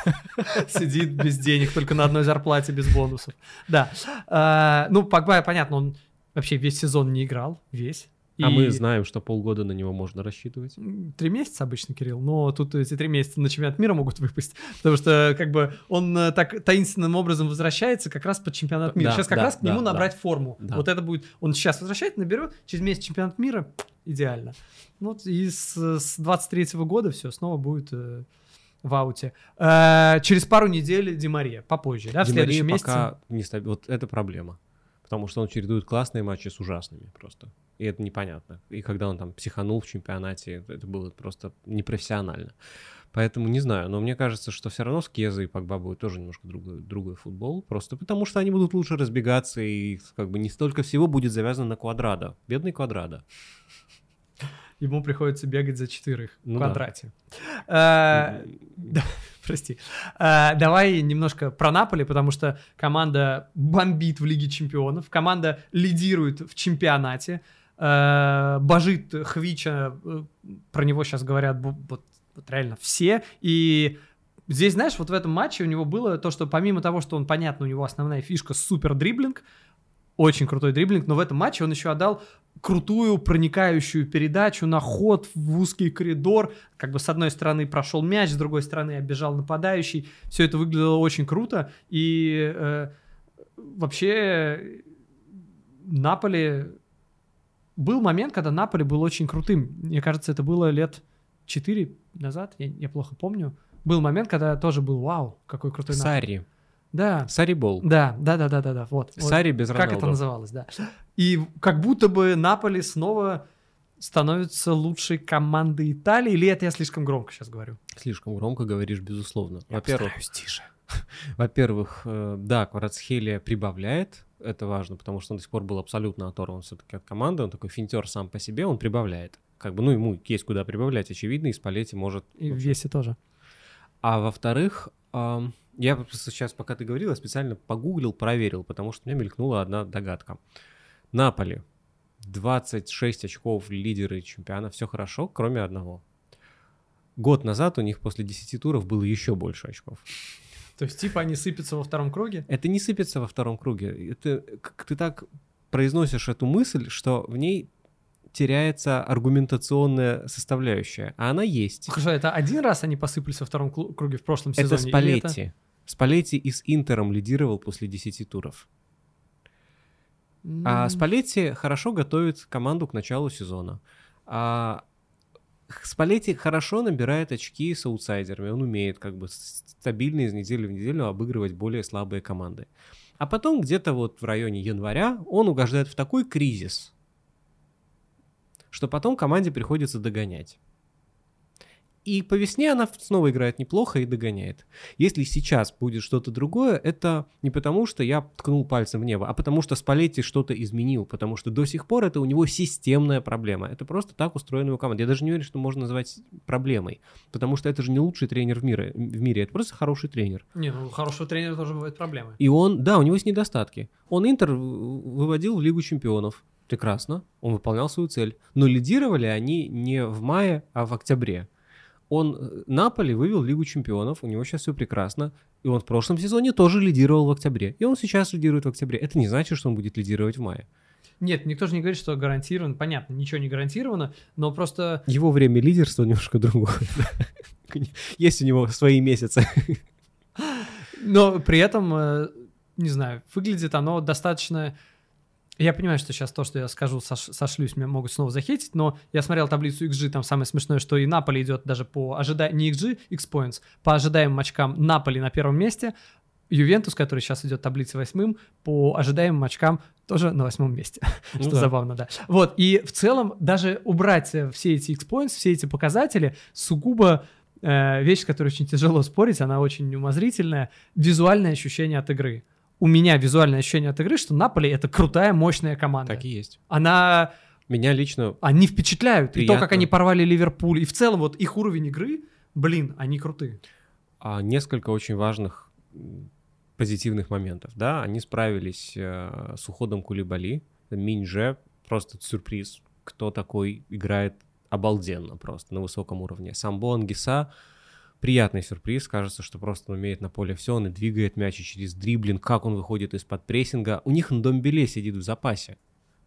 Сидит без денег, только на одной зарплате, без бонусов. Да. Э, ну, Пакба, понятно, он вообще весь сезон не играл, весь. А И- мы знаем, что полгода на него можно рассчитывать. Три месяца обычно, Кирилл, но тут эти три месяца на чемпионат мира могут выпасть, потому что как бы он э, так таинственным образом возвращается как раз под чемпионат мира. Да, сейчас как да, раз к нему да, набрать форму. Да. Вот это будет, он сейчас возвращает, наберет, через месяц чемпионат мира, идеально. Ну и с, с 23 года все снова будет э, в ауте. Э, через пару недель Димария, попозже, да, в Ди следующем месяце. пока не стаб- Вот это проблема. Потому что он чередует классные матчи с ужасными просто. И это непонятно. И когда он там психанул в чемпионате, это- это было просто непрофессионально. Поэтому не знаю, но мне кажется, что все равно с Кеза и Погба будет тоже немножко другой, другой футбол. Просто потому что они будут лучше разбегаться, и как бы не столько всего будет завязано на Квадрада. Бедный Квадрада. Ему приходится бегать за четверых в Ну да. квадрате. Э, Да, прости. А, давай немножко про Наполи, потому что команда бомбит в Лиге Чемпионов, команда лидирует в чемпионате, э, божит Хвича, э, про него сейчас говорят вот, вот реально все, и здесь, знаешь, вот в этом матче у него было то, что помимо того, что он, понятно, у него основная фишка супер дриблинг, очень крутой дриблинг, но в этом матче он еще отдал крутую проникающую передачу на ход в узкий коридор. Как бы с одной стороны прошел мяч, с другой стороны оббежал нападающий. Все это выглядело очень круто. И э, вообще Наполи... Был момент, когда Наполи был очень крутым. Мне кажется, это было лет 4 назад, я, я плохо помню. Был момент, когда тоже был вау, какой крутой Наполи. Сари. Да, Сари Бол. да, да, да, да, да, да. Вот. вот. Сари без Как Роналду. это называлось, да. И как будто бы Наполи снова становится лучшей командой Италии, или это я слишком громко сейчас говорю? Слишком громко говоришь, безусловно. Во-первых, тише. Во-первых, э, да, Кварацхелия прибавляет, это важно, потому что он до сих пор был абсолютно оторван все-таки от команды, он такой финтер сам по себе, он прибавляет. Как бы, ну, ему есть куда прибавлять, очевидно, и Спалетти может... И в весе тоже. А во-вторых, я просто сейчас, пока ты говорила, специально погуглил, проверил, потому что у меня мелькнула одна догадка. Наполи, 26 очков лидеры чемпиона, все хорошо, кроме одного. Год назад у них после 10 туров было еще больше очков. То есть, типа, они сыпятся во втором круге? Это не сыпется во втором круге. Это как ты так произносишь эту мысль, что в ней теряется аргументационная составляющая, а она есть. Хорошо, это один раз они посыпались во втором круге в прошлом Это сезоне? или Спалетти. Спалетти и с Интером лидировал после 10 туров. А Спалетти хорошо готовит команду к началу сезона. А Спалетти хорошо набирает очки с аутсайдерами. Он умеет как бы стабильно из недели в неделю обыгрывать более слабые команды. А потом где-то вот в районе января он угождает в такой кризис, что потом команде приходится догонять. И по весне она снова играет неплохо и догоняет. Если сейчас будет что-то другое, это не потому, что я ткнул пальцем в небо, а потому что Спалетти что-то изменил, потому что до сих пор это у него системная проблема. Это просто так устроена его команда. Я даже не уверен, что можно назвать проблемой, потому что это же не лучший тренер в мире, в мире это просто хороший тренер. Не, ну хорошего тренера тоже бывают проблемы. И он, да, у него есть недостатки. Он Интер выводил в Лигу чемпионов. Прекрасно, он выполнял свою цель. Но лидировали они не в мае, а в октябре он э, Наполи вывел Лигу чемпионов, у него сейчас все прекрасно, и он в прошлом сезоне тоже лидировал в октябре, и он сейчас лидирует в октябре. Это не значит, что он будет лидировать в мае. Нет, никто же не говорит, что гарантирован. Понятно, ничего не гарантировано, но просто... Его время лидерства немножко другое. Есть у него свои месяцы. Но при этом, э, не знаю, выглядит оно достаточно я понимаю, что сейчас то, что я скажу, сош, сошлюсь, меня могут снова захейтить, но я смотрел таблицу XG, там самое смешное, что и Наполи идет даже по ожидаемым, не XG, X-Points, по ожидаемым очкам Наполи на первом месте, Ювентус, который сейчас идет таблице восьмым, по ожидаемым очкам тоже на восьмом месте, ну, что да. забавно, да. Вот, и в целом даже убрать э, все эти X-Points, все эти показатели, сугубо э, вещь, с которой очень тяжело спорить, она очень умозрительная, визуальное ощущение от игры у меня визуальное ощущение от игры, что Наполи это крутая, мощная команда. Так и есть. Она... Меня лично... Они впечатляют. Приятно. И то, как они порвали Ливерпуль. И в целом вот их уровень игры, блин, они крутые. А, несколько очень важных позитивных моментов. Да, они справились э, с уходом Кулибали. Минже просто сюрприз. Кто такой играет обалденно просто на высоком уровне. Самбо Ангиса приятный сюрприз. Кажется, что просто он умеет на поле все, он и двигает мяч и через дриблинг, как он выходит из-под прессинга. У них на Домбеле сидит в запасе.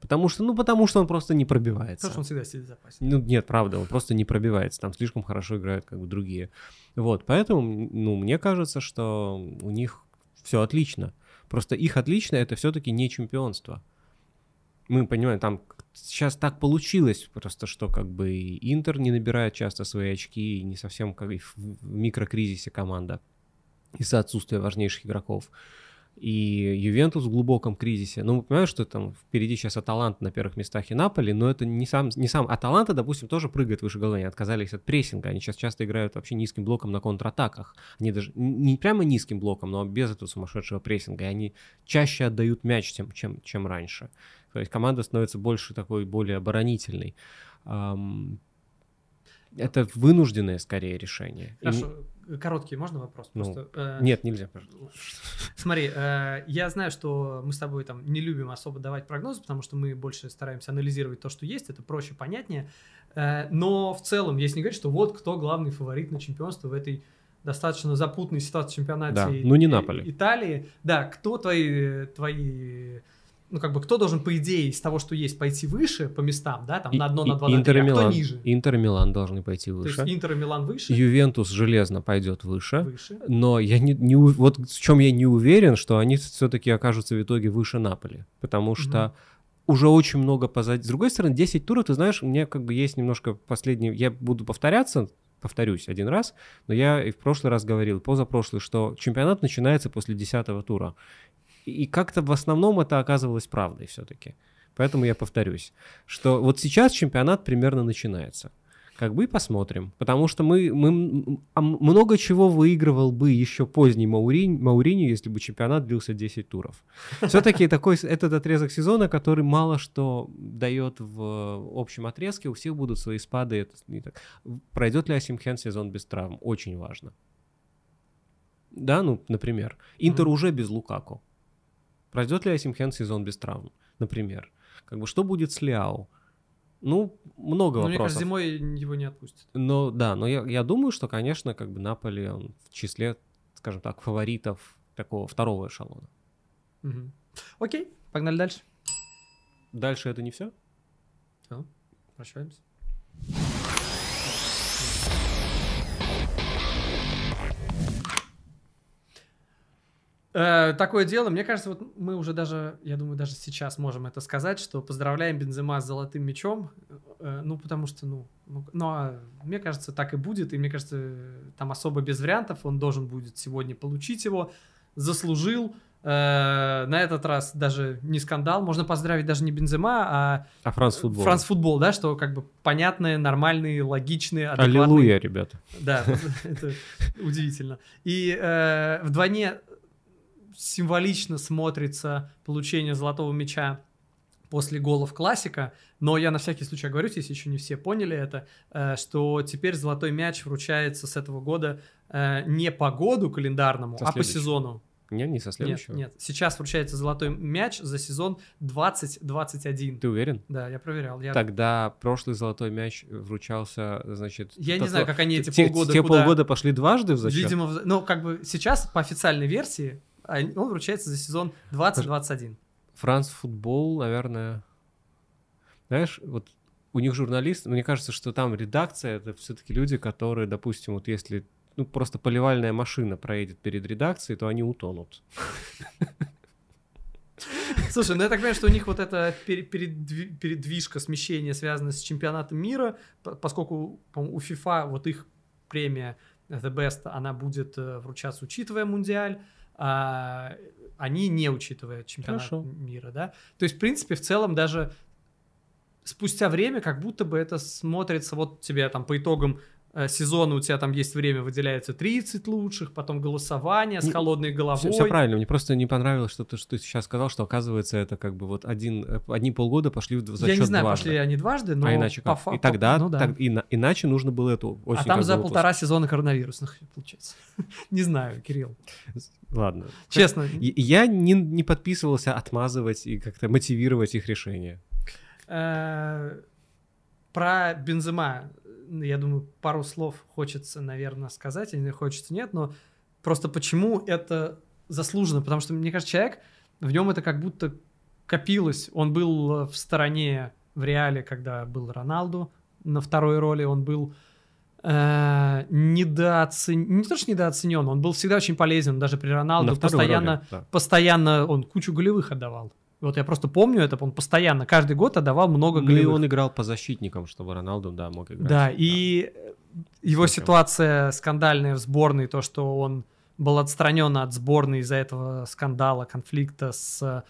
Потому что, ну, потому что он просто не пробивается. Потому что он всегда сидит в запасе. Ну, нет, правда, он просто не пробивается. Там слишком хорошо играют как бы другие. Вот, поэтому, ну, мне кажется, что у них все отлично. Просто их отлично это все-таки не чемпионство. Мы понимаем, там сейчас так получилось просто, что как бы Интер не набирает часто свои очки, и не совсем как и в микрокризисе команда из-за отсутствия важнейших игроков. И Ювентус в глубоком кризисе. Ну, мы понимаем, что там впереди сейчас Аталанта на первых местах и Наполи, но это не сам, не сам... Аталанта, допустим, тоже прыгает выше головы, они отказались от прессинга, они сейчас часто играют вообще низким блоком на контратаках. Они даже не прямо низким блоком, но без этого сумасшедшего прессинга, и они чаще отдают мяч, чем, чем, чем раньше. То есть команда становится больше такой, более оборонительной. Это вынужденное скорее решение. Хорошо, И... короткий, можно вопрос? Ну, Просто, э... Нет, нельзя. Смотри, э, я знаю, что мы с тобой там не любим особо давать прогнозы, потому что мы больше стараемся анализировать то, что есть, это проще, понятнее. Э, но в целом, если не говорить, что вот кто главный фаворит на чемпионство в этой достаточно запутанной ситуации чемпионате да, ну не Наполи. Италии, да, кто твои, твои ну, как бы, кто должен, по идее, из того, что есть, пойти выше по местам, да, там, на одно, на два, на три, а кто ниже? Интер и Милан должны пойти выше. То есть Интер и Милан выше? Ювентус железно пойдет выше. Выше. Но я не, не... Вот в чем я не уверен, что они все-таки окажутся в итоге выше Наполи. Потому что угу. уже очень много позади. С другой стороны, 10 туров, ты знаешь, у меня как бы есть немножко последний... Я буду повторяться, повторюсь один раз, но я и в прошлый раз говорил, позапрошлый, что чемпионат начинается после 10 тура. И как-то в основном это оказывалось правдой все-таки. Поэтому я повторюсь, что вот сейчас чемпионат примерно начинается. Как бы и посмотрим. Потому что мы, мы а много чего выигрывал бы еще поздний Мауринь, Мауриню, если бы чемпионат длился 10 туров. Все-таки такой этот отрезок сезона, который мало что дает в общем отрезке, у всех будут свои спады. Это не так. Пройдет ли Асимхен сезон без травм? Очень важно. Да, ну, например. Интер mm-hmm. уже без Лукаку. Пройдет ли Асимхен сезон без травм, например? Как бы что будет с Ляо? Ну, много ну, вопросов. Мне кажется, зимой его не отпустят. Но да, но я, я думаю, что, конечно, как бы Наполи он в числе, скажем так, фаворитов такого второго эшелона. Угу. Окей, погнали дальше. Дальше это не все? Все, прощаемся. Э, такое дело, мне кажется, вот мы уже даже, я думаю, даже сейчас можем это сказать, что поздравляем Бензема с золотым мячом, э, ну, потому что, ну, ну, ну, а мне кажется, так и будет, и мне кажется, там особо без вариантов, он должен будет сегодня получить его, заслужил, Э, на этот раз даже не скандал. Можно поздравить даже не Бензема, а... А Франс Футбол. Франс Футбол, да, что как бы понятные, нормальные, логичные, адекватные. Аллилуйя, ребята. Да, это удивительно. И э, вдвойне символично смотрится получение золотого мяча после голов классика, но я на всякий случай говорю, если еще не все поняли это, э, что теперь золотой мяч вручается с этого года не по году календарному, а по сезону. Нет, не со следующего? Нет, нет. Сейчас вручается золотой мяч за сезон 2021. Ты уверен? Да, я проверял. Я... Тогда прошлый золотой мяч вручался, значит... Я не знаю, как они эти те, полгода Те куда... полгода пошли дважды в зачет? Видимо, ну, как бы сейчас по официальной версии он вручается за сезон 2021. Франц футбол, наверное... Знаешь, вот у них журналист, мне кажется, что там редакция это все-таки люди, которые, допустим, вот если ну, просто поливальная машина проедет перед редакцией, то они утонут. Слушай, ну я так понимаю, что у них вот эта передвижка, смещение связано с чемпионатом мира, поскольку у FIFA вот их премия The Best, она будет э, вручаться, учитывая Мундиаль, а они не учитывая чемпионат Хорошо. мира, да. То есть, в принципе, в целом даже спустя время как будто бы это смотрится, вот тебе там по итогам сезона у тебя там есть время, выделяется 30 лучших, потом голосование с холодной головой. Все, все правильно, мне просто не понравилось, что ты, что ты сейчас сказал, что оказывается это как бы вот один, э, одни полгода пошли в зачет Я не знаю, дважды. пошли они дважды, но... А иначе как? По, и тогда, ну, да. так, и, иначе нужно было эту осень А там за полтора сезона коронавирусных, получается. не знаю, Кирилл. Ладно. Честно. Я не, не подписывался отмазывать и как-то мотивировать их решение. Э, про Бензема я думаю, пару слов хочется, наверное, сказать, или хочется нет, но просто почему это заслуженно, потому что, мне кажется, человек, в нем это как будто копилось. Он был в стороне в реале, когда был Роналду на второй роли, он был э, недооценен, не то что недооценен, он был всегда очень полезен, даже при Роналду постоянно, роли, да. постоянно он кучу голевых отдавал. Вот я просто помню это, он постоянно, каждый год отдавал много голевых. Ну и он играл по защитникам, чтобы Роналду, да, мог играть. Да, и его Зачем? ситуация скандальная в сборной, то, что он был отстранен от сборной из-за этого скандала, конфликта с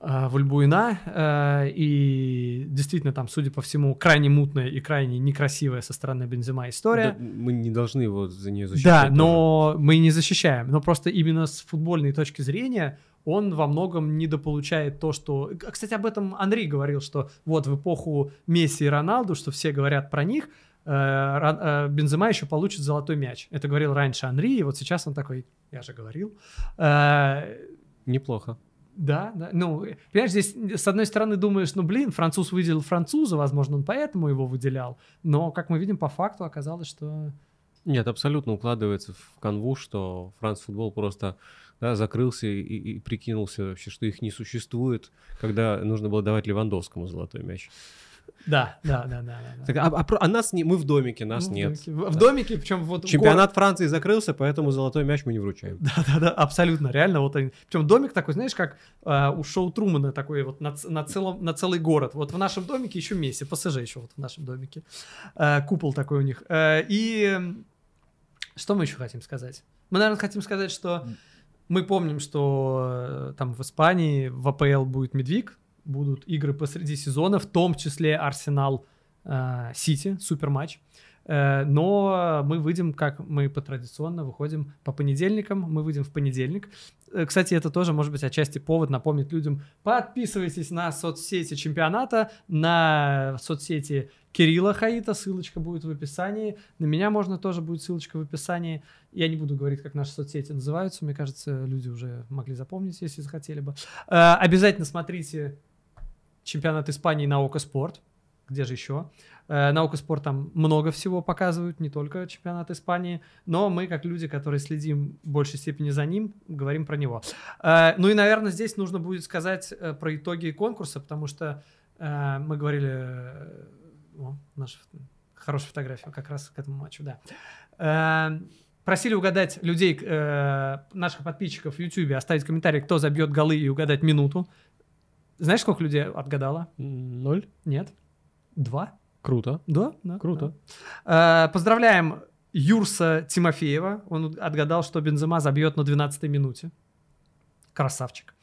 э, Вульбуина, э, и действительно там, судя по всему, крайне мутная и крайне некрасивая со стороны Бензима история. Да, мы не должны его за нее защищать. Да, но тоже. мы не защищаем, но просто именно с футбольной точки зрения он во многом недополучает то, что... Кстати, об этом Андрей говорил, что вот в эпоху Месси и Роналду, что все говорят про них, э, э, Бензема еще получит золотой мяч. Это говорил раньше Андрей, и вот сейчас он такой, я же говорил. Э, Неплохо. Да, да. Ну, понимаешь, здесь с одной стороны думаешь, ну, блин, француз выделил француза, возможно, он поэтому его выделял. Но, как мы видим, по факту оказалось, что... Нет, абсолютно укладывается в канву, что Франц футбол просто да, закрылся и, и прикинулся вообще, что их не существует, когда нужно было давать Левандовскому золотой мяч. Да, да, да, да. да. Так, а, а, а нас не, мы в домике, нас ну, нет. В домике, в домике причем вот чемпионат город... Франции закрылся, поэтому золотой мяч мы не вручаем. Да, да, да, абсолютно, реально вот они. Причем домик такой, знаешь, как э, у шоу Трумана такой вот на, на целом на целый город. Вот в нашем домике еще Месси, ПСЖ еще вот в нашем домике, э, купол такой у них. Э, и что мы еще хотим сказать? Мы, наверное, хотим сказать, что мы помним, что э, там в Испании в АПЛ будет Медвиг, будут игры посреди сезона, в том числе Арсенал э, Сити, супер матч. Но мы выйдем, как мы по традиционно выходим по понедельникам, мы выйдем в понедельник. Кстати, это тоже может быть отчасти повод напомнить людям, подписывайтесь на соцсети чемпионата, на соцсети Кирилла Хаита, ссылочка будет в описании. На меня можно тоже будет ссылочка в описании. Я не буду говорить, как наши соцсети называются. Мне кажется, люди уже могли запомнить, если захотели бы. Э, обязательно смотрите чемпионат Испании на Око Спорт. Где же еще? Э, на Око Спорт там много всего показывают, не только чемпионат Испании, но мы, как люди, которые следим в большей степени за ним, говорим про него. Э, ну и, наверное, здесь нужно будет сказать про итоги конкурса, потому что мы говорили о, наша хорошая фотография как раз к этому матчу, да. Э, просили угадать людей, э, наших подписчиков в YouTube, оставить комментарий, кто забьет голы и угадать минуту. Знаешь, сколько людей отгадало? Ноль. Нет. Два. Круто. Да, да. Круто. да. Э, поздравляем Юрса Тимофеева. Он отгадал, что Бензема забьет на 12-й минуте. Красавчик.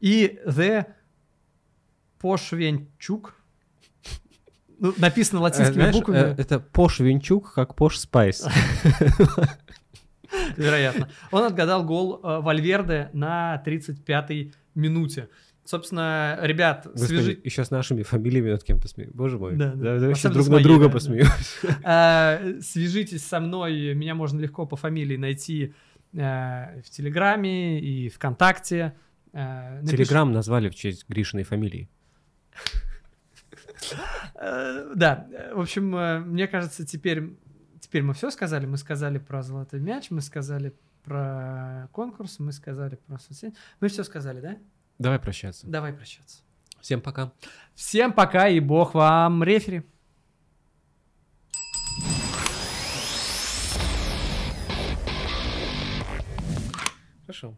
И The Пошвенчук. Ну, написано латинскими Э, знаешь, буквами. э, это Posh Винчук, как Posh Spice. Вероятно. Он отгадал гол э, Вальверде на 35-й минуте. Собственно, ребят, свяжи... Еще с нашими фамилиями над кем-то смеюсь. Боже мой. Да, да. Да, Особенно друг на моей, друга да, посмеюсь. Э, свяжитесь со мной. Меня можно легко по фамилии найти э, в Телеграме и ВКонтакте. Э, напиш- Телеграм назвали в честь Гришиной фамилии. Э, Да, в общем, мне кажется, теперь, теперь мы все сказали. Мы сказали про золотой мяч, мы сказали про конкурс, мы сказали про соцсети. Мы все сказали, да? Давай прощаться. Давай прощаться. Всем пока. Всем пока и бог вам рефери. Хорошо.